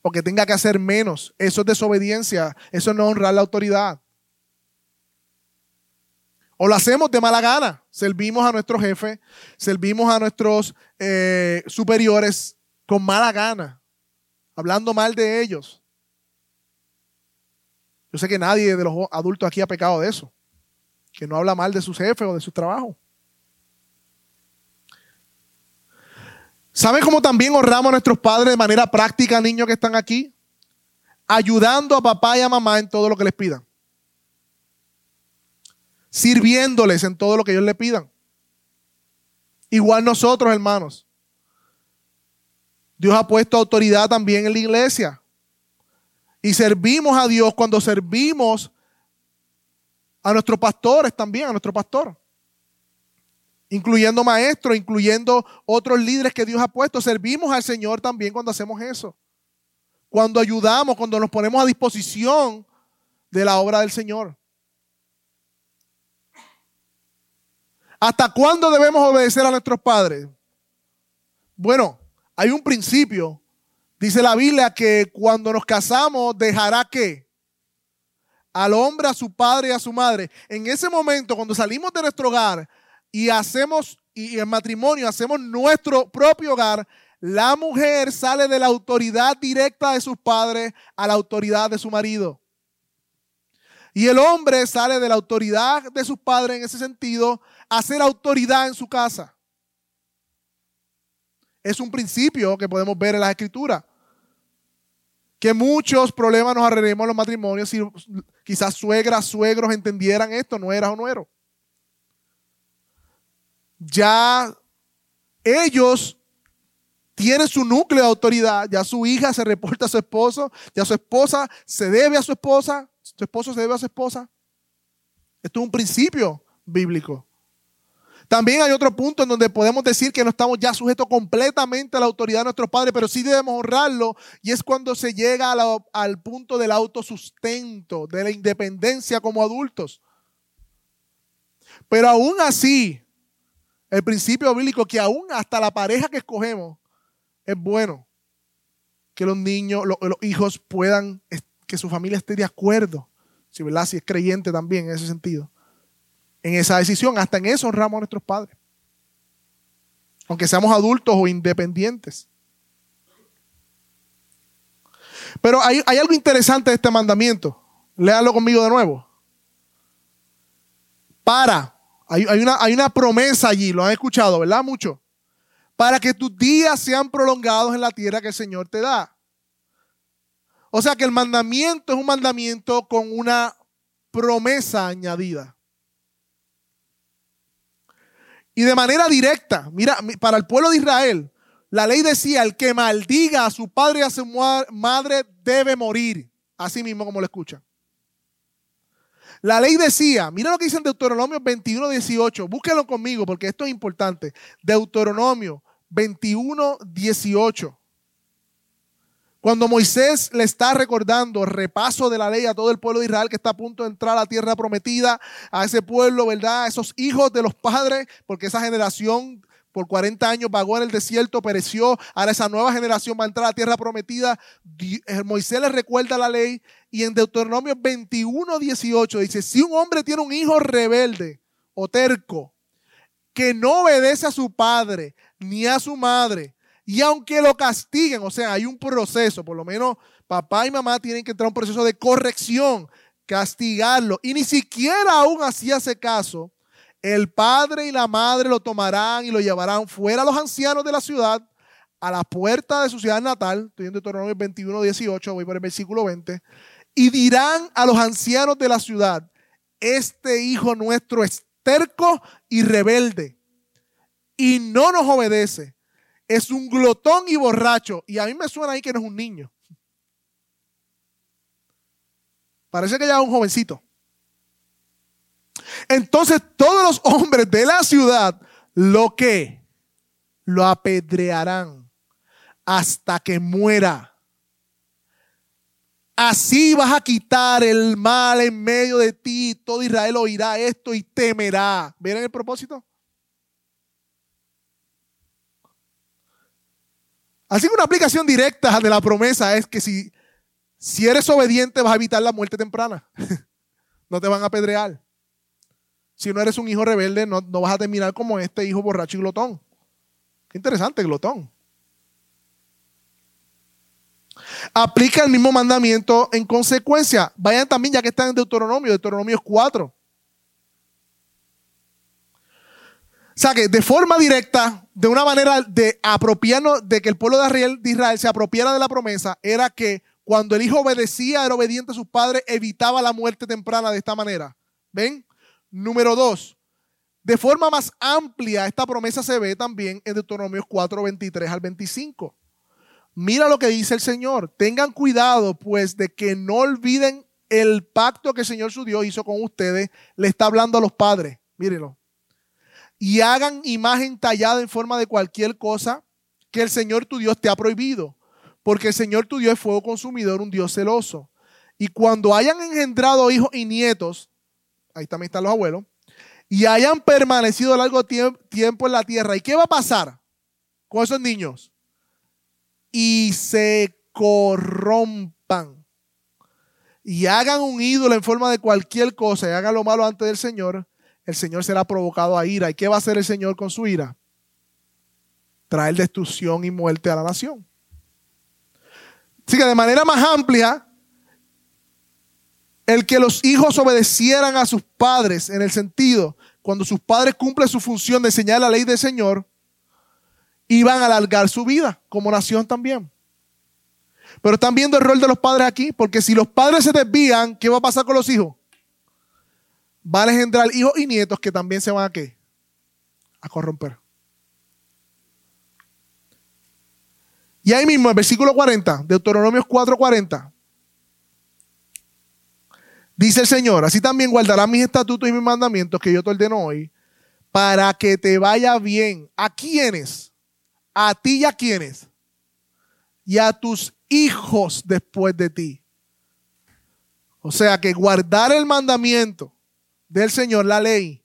O que tenga que hacer menos. Eso es desobediencia. Eso no es honrar la autoridad. O lo hacemos de mala gana. Servimos a nuestro jefe, servimos a nuestros eh, superiores con mala gana, hablando mal de ellos. Yo sé que nadie de los adultos aquí ha pecado de eso que no habla mal de sus jefes o de su trabajo. ¿Saben cómo también honramos a nuestros padres de manera práctica, niños que están aquí? Ayudando a papá y a mamá en todo lo que les pidan. Sirviéndoles en todo lo que ellos les pidan. Igual nosotros, hermanos. Dios ha puesto autoridad también en la iglesia. Y servimos a Dios cuando servimos a nuestros pastores también, a nuestro pastor. Incluyendo maestros, incluyendo otros líderes que Dios ha puesto. Servimos al Señor también cuando hacemos eso. Cuando ayudamos, cuando nos ponemos a disposición de la obra del Señor. ¿Hasta cuándo debemos obedecer a nuestros padres? Bueno, hay un principio. Dice la Biblia que cuando nos casamos dejará que al hombre, a su padre y a su madre. En ese momento, cuando salimos de nuestro hogar y hacemos, y en matrimonio hacemos nuestro propio hogar, la mujer sale de la autoridad directa de sus padres a la autoridad de su marido. Y el hombre sale de la autoridad de sus padres en ese sentido a ser autoridad en su casa. Es un principio que podemos ver en las escrituras que muchos problemas nos arreglemos los matrimonios si quizás suegras, suegros entendieran esto, no era o no. Ya ellos tienen su núcleo de autoridad, ya su hija se reporta a su esposo, ya su esposa se debe a su esposa, su esposo se debe a su esposa. Esto es un principio bíblico. También hay otro punto en donde podemos decir que no estamos ya sujetos completamente a la autoridad de nuestros padres, pero sí debemos honrarlo, y es cuando se llega al punto del autosustento, de la independencia como adultos. Pero aún así, el principio bíblico que aún hasta la pareja que escogemos es bueno que los niños, los, hijos puedan, que su familia esté de acuerdo, si, ¿verdad? si es creyente también en ese sentido en esa decisión. Hasta en eso honramos a nuestros padres. Aunque seamos adultos o independientes. Pero hay, algo interesante de este mandamiento. Léalo conmigo de nuevo. Para. Hay, una, hay una promesa allí, lo han escuchado, ¿verdad? Mucho. Para que tus días sean prolongados en la tierra que el Señor te da. O sea que el mandamiento es un mandamiento con una promesa añadida. Y de manera directa, mira, para el pueblo de Israel, la ley decía, el que maldiga a su padre y a su madre debe morir. Así mismo como lo escuchan. La ley decía, mira lo que dice en Deuteronomio 21, 18. Búsquenlo conmigo porque esto es importante. Deuteronomio 21, 18. Cuando Moisés le está recordando repaso de la ley a todo el pueblo de Israel que está a punto de entrar a la tierra prometida, a ese pueblo, ¿verdad? A esos hijos de los padres, porque esa generación por 40 años vagó en el desierto, pereció. Ahora esa nueva generación va a entrar a la tierra prometida. Eh, Moisés le recuerda la ley y en Deuteronomio 21, 18 dice, si un hombre tiene un hijo rebelde o terco, que no obedece a su padre ni a su madre, y aunque lo castiguen, o sea, hay un proceso, por lo menos papá y mamá tienen que entrar a un proceso de corrección, castigarlo. Y ni siquiera aún así hace caso, el padre y la madre lo tomarán y lo llevarán fuera a los ancianos de la ciudad, a la puerta de su ciudad natal, estoy en Deuteronomio 21, 18, voy por el versículo 20, y dirán a los ancianos de la ciudad, este hijo nuestro es terco y rebelde y no nos obedece. Es un glotón y borracho. Y a mí me suena ahí que no es un niño. Parece que ya es un jovencito. Entonces todos los hombres de la ciudad lo que lo apedrearán hasta que muera. Así vas a quitar el mal en medio de ti. Todo Israel oirá esto y temerá. ¿Vieron el propósito? Así que una aplicación directa de la promesa es que si, si eres obediente vas a evitar la muerte temprana. no te van a apedrear. Si no eres un hijo rebelde, no, no vas a terminar como este hijo borracho y glotón. Qué interesante, glotón. Aplica el mismo mandamiento en consecuencia. Vayan también, ya que están en Deuteronomio, Deuteronomio 4. O sea que de forma directa, de una manera de apropiarnos, de que el pueblo de Israel, se apropiara de la promesa, era que cuando el hijo obedecía, era obediente a sus padres, evitaba la muerte temprana de esta manera. ¿Ven? Número dos, de forma más amplia, esta promesa se ve también en Deuteronomio 4, 23 al 25. Mira lo que dice el Señor. Tengan cuidado, pues, de que no olviden el pacto que el Señor su Dios hizo con ustedes. Le está hablando a los padres. Mírenlo. Y hagan imagen tallada en forma de cualquier cosa que el Señor tu Dios te ha prohibido. Porque el Señor tu Dios es fuego consumidor, un Dios celoso. Y cuando hayan engendrado hijos y nietos, ahí también están los abuelos, y hayan permanecido largo tiempo en la tierra, ¿y qué va a pasar con esos niños? y se corrompan y hagan un ídolo en forma de cualquier cosa y hagan lo malo ante del Señor, el Señor será provocado a ira. ¿Y qué va a hacer el Señor con su ira? Traer destrucción y muerte a la nación. Así que de manera más amplia, el que los hijos obedecieran a sus padres en el sentido, cuando sus padres cumplen su función de enseñar la ley del Señor, iban a alargar su vida como nación también. Pero están viendo el rol de los padres aquí, porque si los padres se desvían, ¿qué va a pasar con los hijos? Va a engendrar hijos y nietos que también se van a qué? A corromper. Y ahí mismo, en versículo 40, Deuteronomios 4:40, dice el Señor, así también guardarás mis estatutos y mis mandamientos que yo te ordeno hoy, para que te vaya bien. ¿A quiénes? a ti y a quienes, y a tus hijos después de ti. O sea que guardar el mandamiento del Señor, la ley,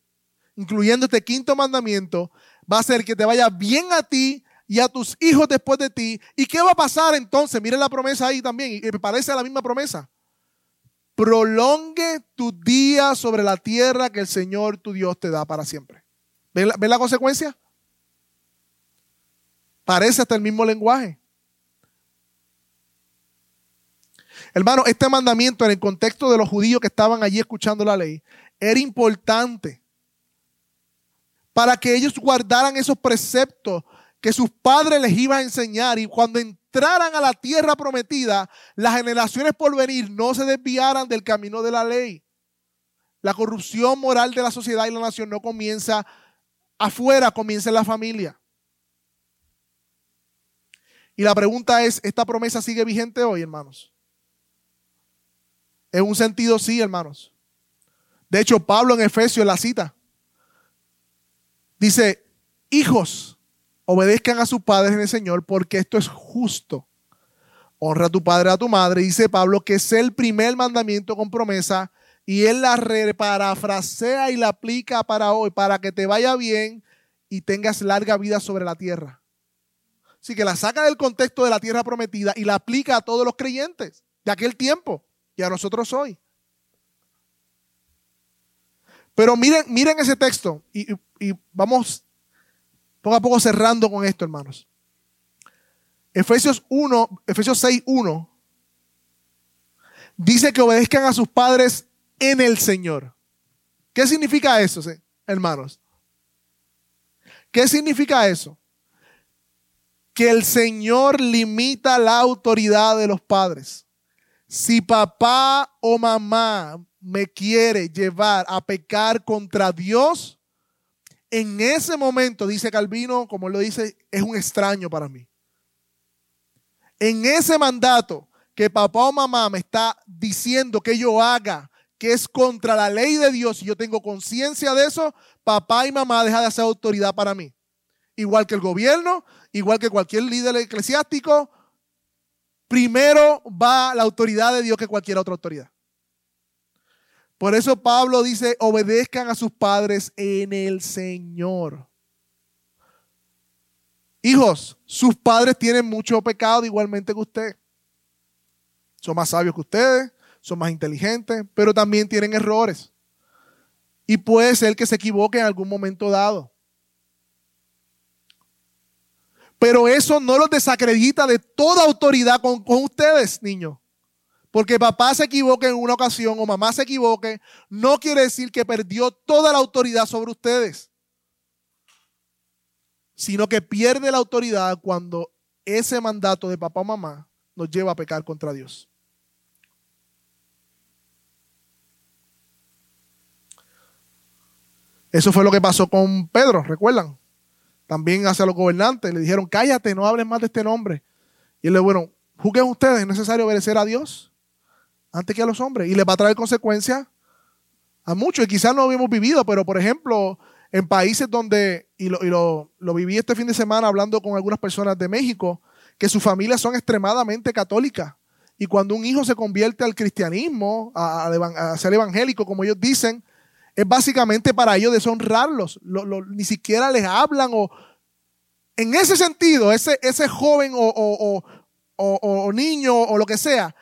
incluyendo este quinto mandamiento, va a hacer que te vaya bien a ti y a tus hijos después de ti. ¿Y qué va a pasar entonces? Miren la promesa ahí también, y me parece la misma promesa. Prolongue tu día sobre la tierra que el Señor tu Dios te da para siempre. ¿Ven la, ¿ven la consecuencia? Parece hasta el mismo lenguaje. Hermano, este mandamiento en el contexto de los judíos que estaban allí escuchando la ley era importante para que ellos guardaran esos preceptos que sus padres les iban a enseñar y cuando entraran a la tierra prometida, las generaciones por venir no se desviaran del camino de la ley. La corrupción moral de la sociedad y la nación no comienza afuera, comienza en la familia. Y la pregunta es, ¿esta promesa sigue vigente hoy, hermanos? En un sentido sí, hermanos. De hecho, Pablo en Efesios, la cita, dice, hijos, obedezcan a sus padres en el Señor porque esto es justo. Honra a tu padre, a tu madre. Dice Pablo que es el primer mandamiento con promesa y él la parafrasea y la aplica para hoy, para que te vaya bien y tengas larga vida sobre la tierra. Así que la saca del contexto de la tierra prometida y la aplica a todos los creyentes de aquel tiempo y a nosotros hoy. Pero miren, miren ese texto y, vamos poco a poco cerrando con esto, hermanos. Efesios 1, Efesios 6, 1 dice que obedezcan a sus padres en el Señor. ¿Qué significa eso, hermanos? ¿Qué significa eso? que el Señor limita la autoridad de los padres. Si papá o mamá me quiere llevar a pecar contra Dios, en ese momento, dice Calvino, como él lo dice, es un extraño para mí. En ese mandato que papá o mamá me está diciendo que yo haga, que es contra la ley de Dios, y yo tengo conciencia de eso, papá y mamá deja de ser autoridad para mí. Igual que el gobierno, igual que cualquier líder eclesiástico, primero va la autoridad de Dios que cualquier otra autoridad. Por eso Pablo dice, obedezcan a sus padres en el Señor. Hijos, sus padres tienen mucho pecado igualmente que usted. Son más sabios que ustedes, son más inteligentes, pero también tienen errores. Y puede ser que se equivoque en algún momento dado. Pero eso no los desacredita de toda autoridad con, con ustedes, niños. Porque papá se equivoque en una ocasión o mamá se equivoque, no quiere decir que perdió toda la autoridad sobre ustedes, sino que pierde la autoridad cuando ese mandato de papá o mamá nos lleva a pecar contra Dios. Eso fue lo que pasó con Pedro, ¿recuerdan? También hacia los gobernantes le dijeron, cállate, no hables más de este nombre. Y él le dijo, bueno, juzguen ustedes, es necesario obedecer a Dios antes que a los hombres. Y le va a traer consecuencias a muchos. Y quizás no lo habíamos vivido, pero por ejemplo, en países donde, y, lo, lo, viví este fin de semana hablando con algunas personas de México, que sus familias son extremadamente católicas. Y cuando un hijo se convierte al cristianismo, a, ser evangélico, como ellos dicen, es básicamente para ellos deshonrarlos. ni siquiera les hablan o... En ese sentido, ese, ese joven o, o niño o lo que sea,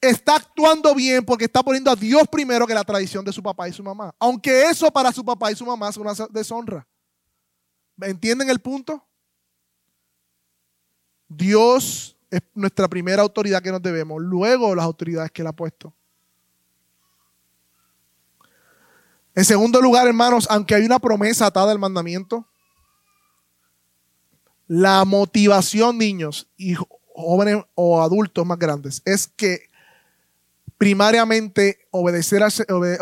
está actuando bien porque está poniendo a Dios primero que la tradición de su papá y su mamá. Aunque eso para su papá y su mamá es una deshonra. ¿Entienden el punto? Dios es nuestra primera autoridad que nos debemos, luego las autoridades que Él ha puesto. En segundo lugar, hermanos, aunque hay una promesa atada al mandamiento, la motivación, niños y jóvenes o adultos más grandes, es que primariamente obedecer, a,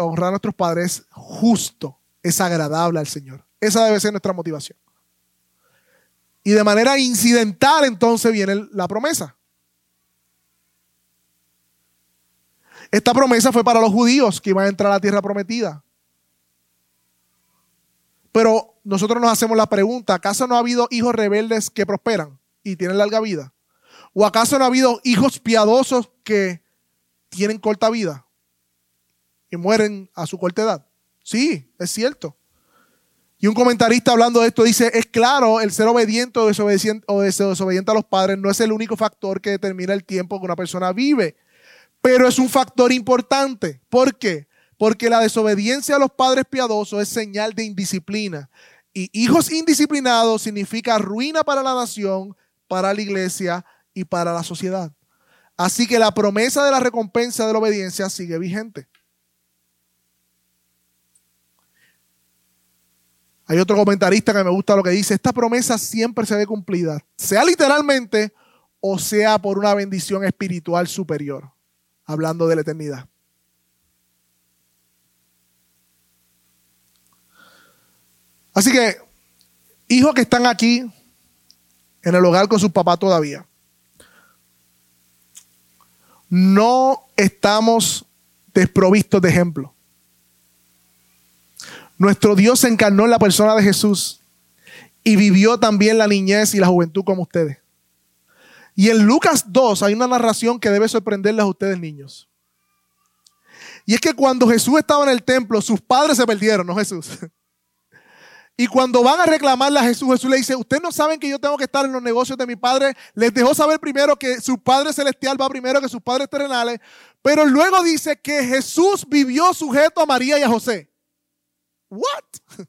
honrar a nuestros padres justo, es agradable al Señor. Esa debe ser nuestra motivación. Y de manera incidental entonces viene la promesa. Esta promesa fue para los judíos que iban a entrar a la tierra prometida. Pero nosotros nos hacemos la pregunta, ¿acaso no ha habido hijos rebeldes que prosperan y tienen larga vida? ¿O acaso no ha habido hijos piadosos que tienen corta vida y mueren a su corta edad. Sí, es cierto. Y un comentarista hablando de esto dice, es claro, el ser obediente o desobediente, a los padres no es el único factor que determina el tiempo que una persona vive, pero es un factor importante. ¿Por qué? Porque la desobediencia a los padres piadosos es señal de indisciplina. Y hijos indisciplinados significa ruina para la nación, para la iglesia y para la sociedad. Así que la promesa de la recompensa de la obediencia sigue vigente. Hay otro comentarista que me gusta lo que dice, esta promesa siempre se ve cumplida, sea literalmente o sea por una bendición espiritual superior, hablando de la eternidad. Así que, hijos que están aquí en el hogar con sus papás todavía, no estamos desprovistos de ejemplo. Nuestro Dios se encarnó en la persona de Jesús y vivió también la niñez y la juventud como ustedes. Y en Lucas 2 hay una narración que debe sorprenderles a ustedes niños. Y es que cuando Jesús estaba en el templo, sus padres se perdieron, no Jesús. Y cuando van a reclamarle a Jesús, Jesús le dice, ustedes no saben que yo tengo que estar en los negocios de mi Padre. Les dejó saber primero que su Padre Celestial va primero que sus padres terrenales. Pero luego dice que Jesús vivió sujeto a María y a José. ¿What?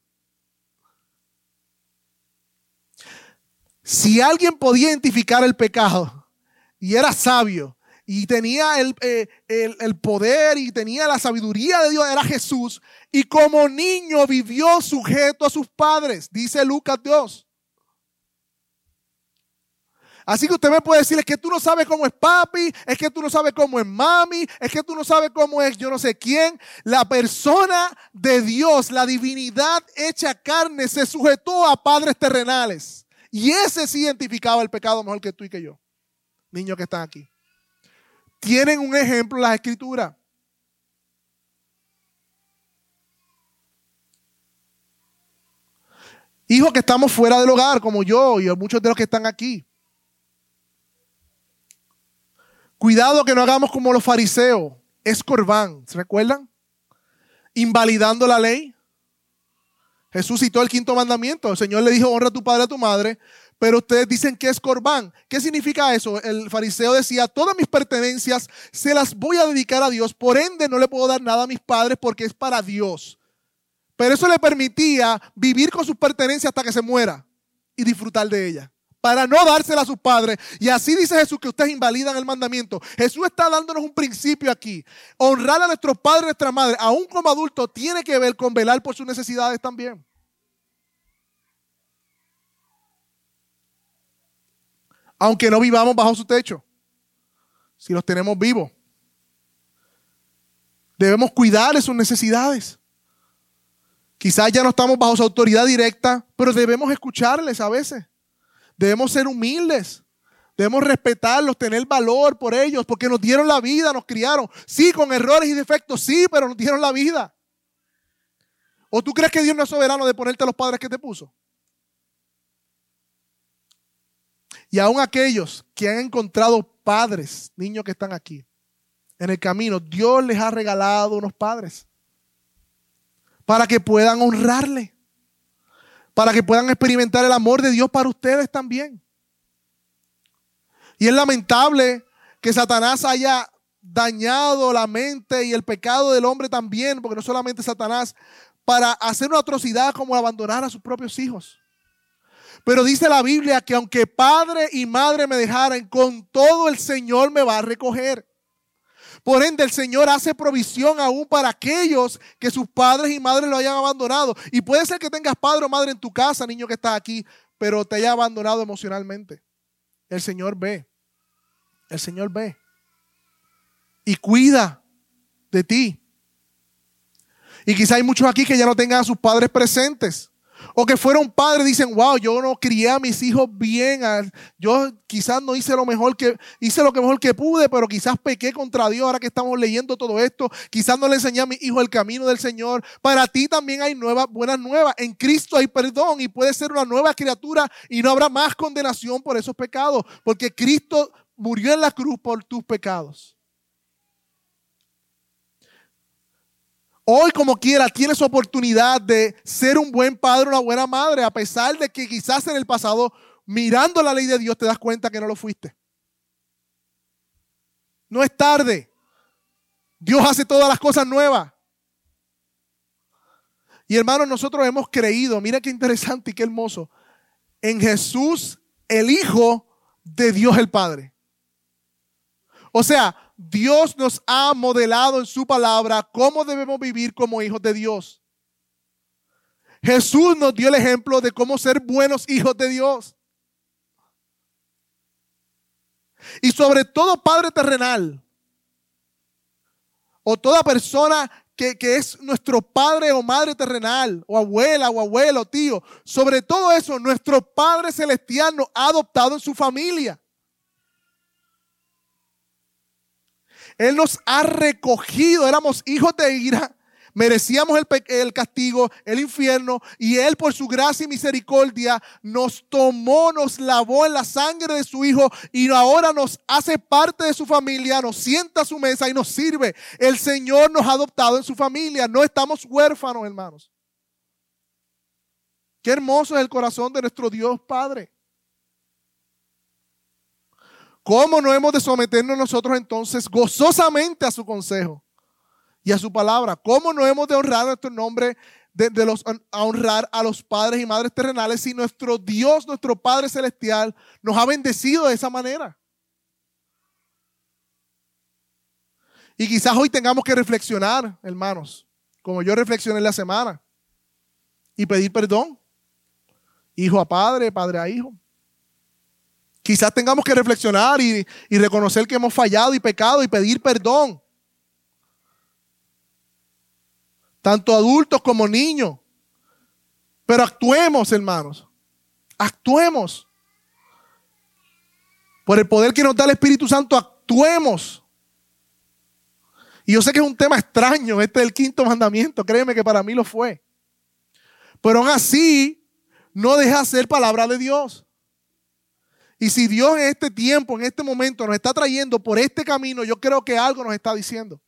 Si alguien podía identificar el pecado y era sabio, y tenía eh, el, el, poder y tenía la sabiduría de Dios, era Jesús. Y como niño vivió sujeto a sus padres, dice Lucas 2. Así que usted me puede decir, es que tú no sabes cómo es papi, es que tú no sabes cómo es mami, es que tú no sabes cómo es yo no sé quién. La persona de Dios, la divinidad hecha carne, se sujetó a padres terrenales. Y ese sí identificaba el pecado mejor que tú y que yo. Niños que están aquí. Tienen un ejemplo en las escrituras. Hijos que estamos fuera del hogar, como yo y muchos de los que están aquí. Cuidado que no hagamos como los fariseos. Es corbán, ¿se recuerdan? Invalidando la ley. Jesús citó el quinto mandamiento. El Señor le dijo, honra a tu padre y a tu madre. Pero ustedes dicen que es corbán. ¿Qué significa eso? El fariseo decía, todas mis pertenencias se las voy a dedicar a Dios. Por ende, no le puedo dar nada a mis padres porque es para Dios. Pero eso le permitía vivir con sus pertenencias hasta que se muera y disfrutar de ella. Para no dársela a sus padres. Y así dice Jesús que ustedes invalidan el mandamiento. Jesús está dándonos un principio aquí. Honrar a nuestros padres y nuestra madre, aún como adulto, tiene que ver con velar por sus necesidades también. Aunque no vivamos bajo su techo. Si los tenemos vivos. Debemos cuidar de sus necesidades. Quizás ya no estamos bajo su autoridad directa, pero debemos escucharles a veces. Debemos ser humildes. Debemos respetarlos, tener valor por ellos, porque nos dieron la vida, nos criaron. Sí, con errores y defectos, sí, pero nos dieron la vida. ¿O tú crees que Dios no es soberano de ponerte a los padres que te puso? Y aún aquellos que han encontrado padres, niños que están aquí, en el camino, Dios les ha regalado unos padres para que puedan honrarle, para que puedan experimentar el amor de Dios para ustedes también. Y es lamentable que Satanás haya dañado la mente y el pecado del hombre también, porque no solamente Satanás, para hacer una atrocidad como abandonar a sus propios hijos. Pero dice la Biblia que aunque padre y madre me dejaran, con todo el Señor me va a recoger. Por ende, el Señor hace provisión aún para aquellos que sus padres y madres lo hayan abandonado. Y puede ser que tengas padre o madre en tu casa, niño que está aquí, pero te haya abandonado emocionalmente. El Señor ve. El Señor ve. Y cuida de ti. Y quizá hay muchos aquí que ya no tengan a sus padres presentes. O que fueron padres dicen, wow, yo no crié a mis hijos bien. Yo quizás no hice lo mejor que, hice lo que mejor que pude, pero quizás pequé contra Dios ahora que estamos leyendo todo esto. Quizás no le enseñé a mi hijo el camino del Señor. Para ti también hay nuevas, buenas nuevas. En Cristo hay perdón y puede ser una nueva criatura y no habrá más condenación por esos pecados. Porque Cristo murió en la cruz por tus pecados. Hoy, como quiera, tienes oportunidad de ser un buen padre, una buena madre, a pesar de que quizás en el pasado, mirando la ley de Dios, te das cuenta que no lo fuiste. No es tarde. Dios hace todas las cosas nuevas. Y hermanos, nosotros hemos creído, mira qué interesante y qué hermoso, en Jesús, el Hijo de Dios el Padre. O sea, Dios nos ha modelado en su palabra cómo debemos vivir como hijos de Dios. Jesús nos dio el ejemplo de cómo ser buenos hijos de Dios. Y sobre todo Padre terrenal, o toda persona que, que, es nuestro padre o madre terrenal, o abuela o abuelo, tío, sobre todo eso, nuestro Padre celestial nos ha adoptado en su familia. Él nos ha recogido, éramos hijos de ira, merecíamos el, castigo, el infierno, y Él por su gracia y misericordia nos tomó, nos lavó en la sangre de su Hijo y ahora nos hace parte de su familia, nos sienta a su mesa y nos sirve. El Señor nos ha adoptado en su familia, no estamos huérfanos, hermanos. Qué hermoso es el corazón de nuestro Dios Padre. ¿Cómo no hemos de someternos nosotros entonces gozosamente a su consejo y a su palabra? ¿Cómo no hemos de honrar nuestro nombre, de, los, a honrar a los padres y madres terrenales si nuestro Dios, nuestro Padre Celestial, nos ha bendecido de esa manera? Y quizás hoy tengamos que reflexionar, hermanos, como yo reflexioné la semana, y pedir perdón, hijo a padre, padre a hijo. Quizás tengamos que reflexionar y, y reconocer que hemos fallado y pecado y pedir perdón. Tanto adultos como niños. Pero actuemos, hermanos. Actuemos. Por el poder que nos da el Espíritu Santo, actuemos. Y yo sé que es un tema extraño, este es el quinto mandamiento, créeme que para mí lo fue. Pero aún así, no deja ser palabra de Dios. Y si Dios en este tiempo, en este momento, nos está trayendo por este camino, yo creo que algo nos está diciendo.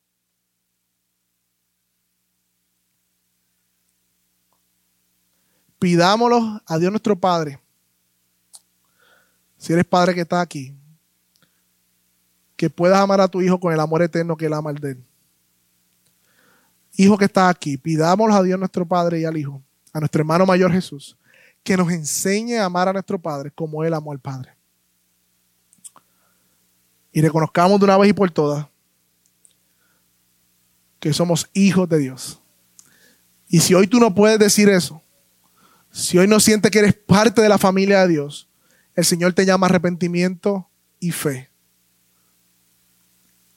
Pidámoslo a Dios nuestro Padre. Si eres padre que está aquí, que puedas amar a tu hijo con el amor eterno que él ama al de él. Hijo que está aquí, pidámoslo a Dios nuestro Padre y al Hijo, a nuestro hermano mayor Jesús, que nos enseñe a amar a nuestro Padre como Él amó al Padre. Y reconozcamos de una vez y por todas que somos hijos de Dios. Y si hoy tú no puedes decir eso, si hoy no sientes que eres parte de la familia de Dios, el Señor te llama arrepentimiento y fe.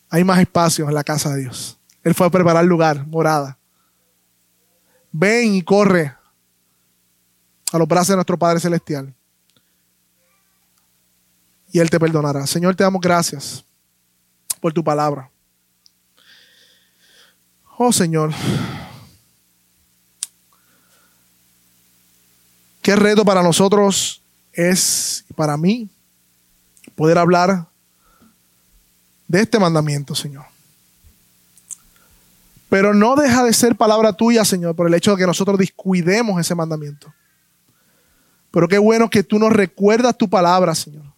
Hay más espacio en la casa de Dios. Él fue a preparar lugar, morada. Ven y corre a los brazos de nuestro Padre Celestial. Y Él te perdonará. Señor, te damos gracias por tu palabra. Oh Señor. Qué reto para nosotros es, para mí, poder hablar de este mandamiento, Señor. Pero no deja de ser palabra tuya, Señor, por el hecho de que nosotros descuidemos ese mandamiento. Pero qué bueno que tú nos recuerdas tu palabra, Señor.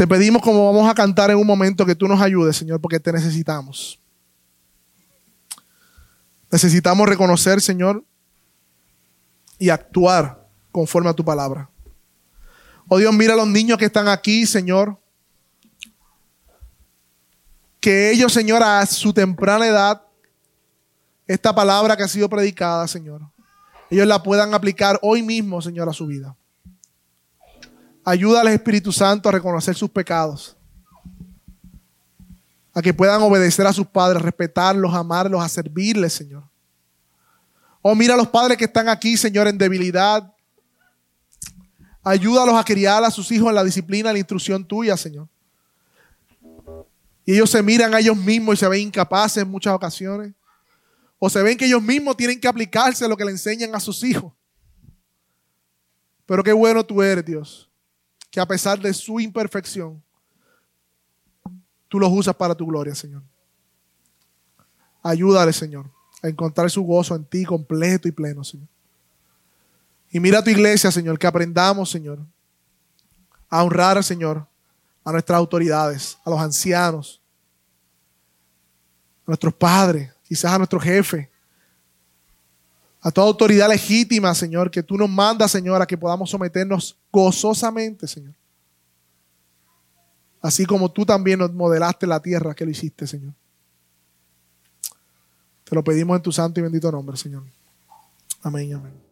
Te pedimos como vamos a cantar en un momento que tú nos ayudes, Señor, porque te necesitamos. Necesitamos reconocer, Señor, y actuar conforme a tu palabra. Oh Dios, mira a los niños que están aquí, Señor. Que ellos, Señor, a su temprana edad, esta palabra que ha sido predicada, Señor, ellos la puedan aplicar hoy mismo, Señor, a su vida. Ayuda al Espíritu Santo a reconocer sus pecados. A que puedan obedecer a sus padres, respetarlos, amarlos, a servirles, Señor. Oh, mira a los padres que están aquí, Señor, en debilidad. Ayúdalos a criar a sus hijos en la disciplina, en la instrucción tuya, Señor. Y ellos se miran a ellos mismos y se ven incapaces en muchas ocasiones. O se ven que ellos mismos tienen que aplicarse lo que le enseñan a sus hijos. Pero qué bueno tú eres, Dios. Que a pesar de su imperfección, tú los usas para tu gloria, Señor. Ayúdale, Señor a encontrar su gozo en ti completo y pleno, Señor. Y mira a tu iglesia, Señor, que aprendamos, Señor, a honrar, Señor, a nuestras autoridades, a los ancianos, a nuestros padres, quizás a nuestro jefe, a toda autoridad legítima, Señor, que tú nos mandas, Señor, a que podamos someternos gozosamente, Señor. Así como tú también nos modelaste la tierra que lo hiciste, Señor. Te lo pedimos en tu santo y bendito nombre, Señor. Amén, amén.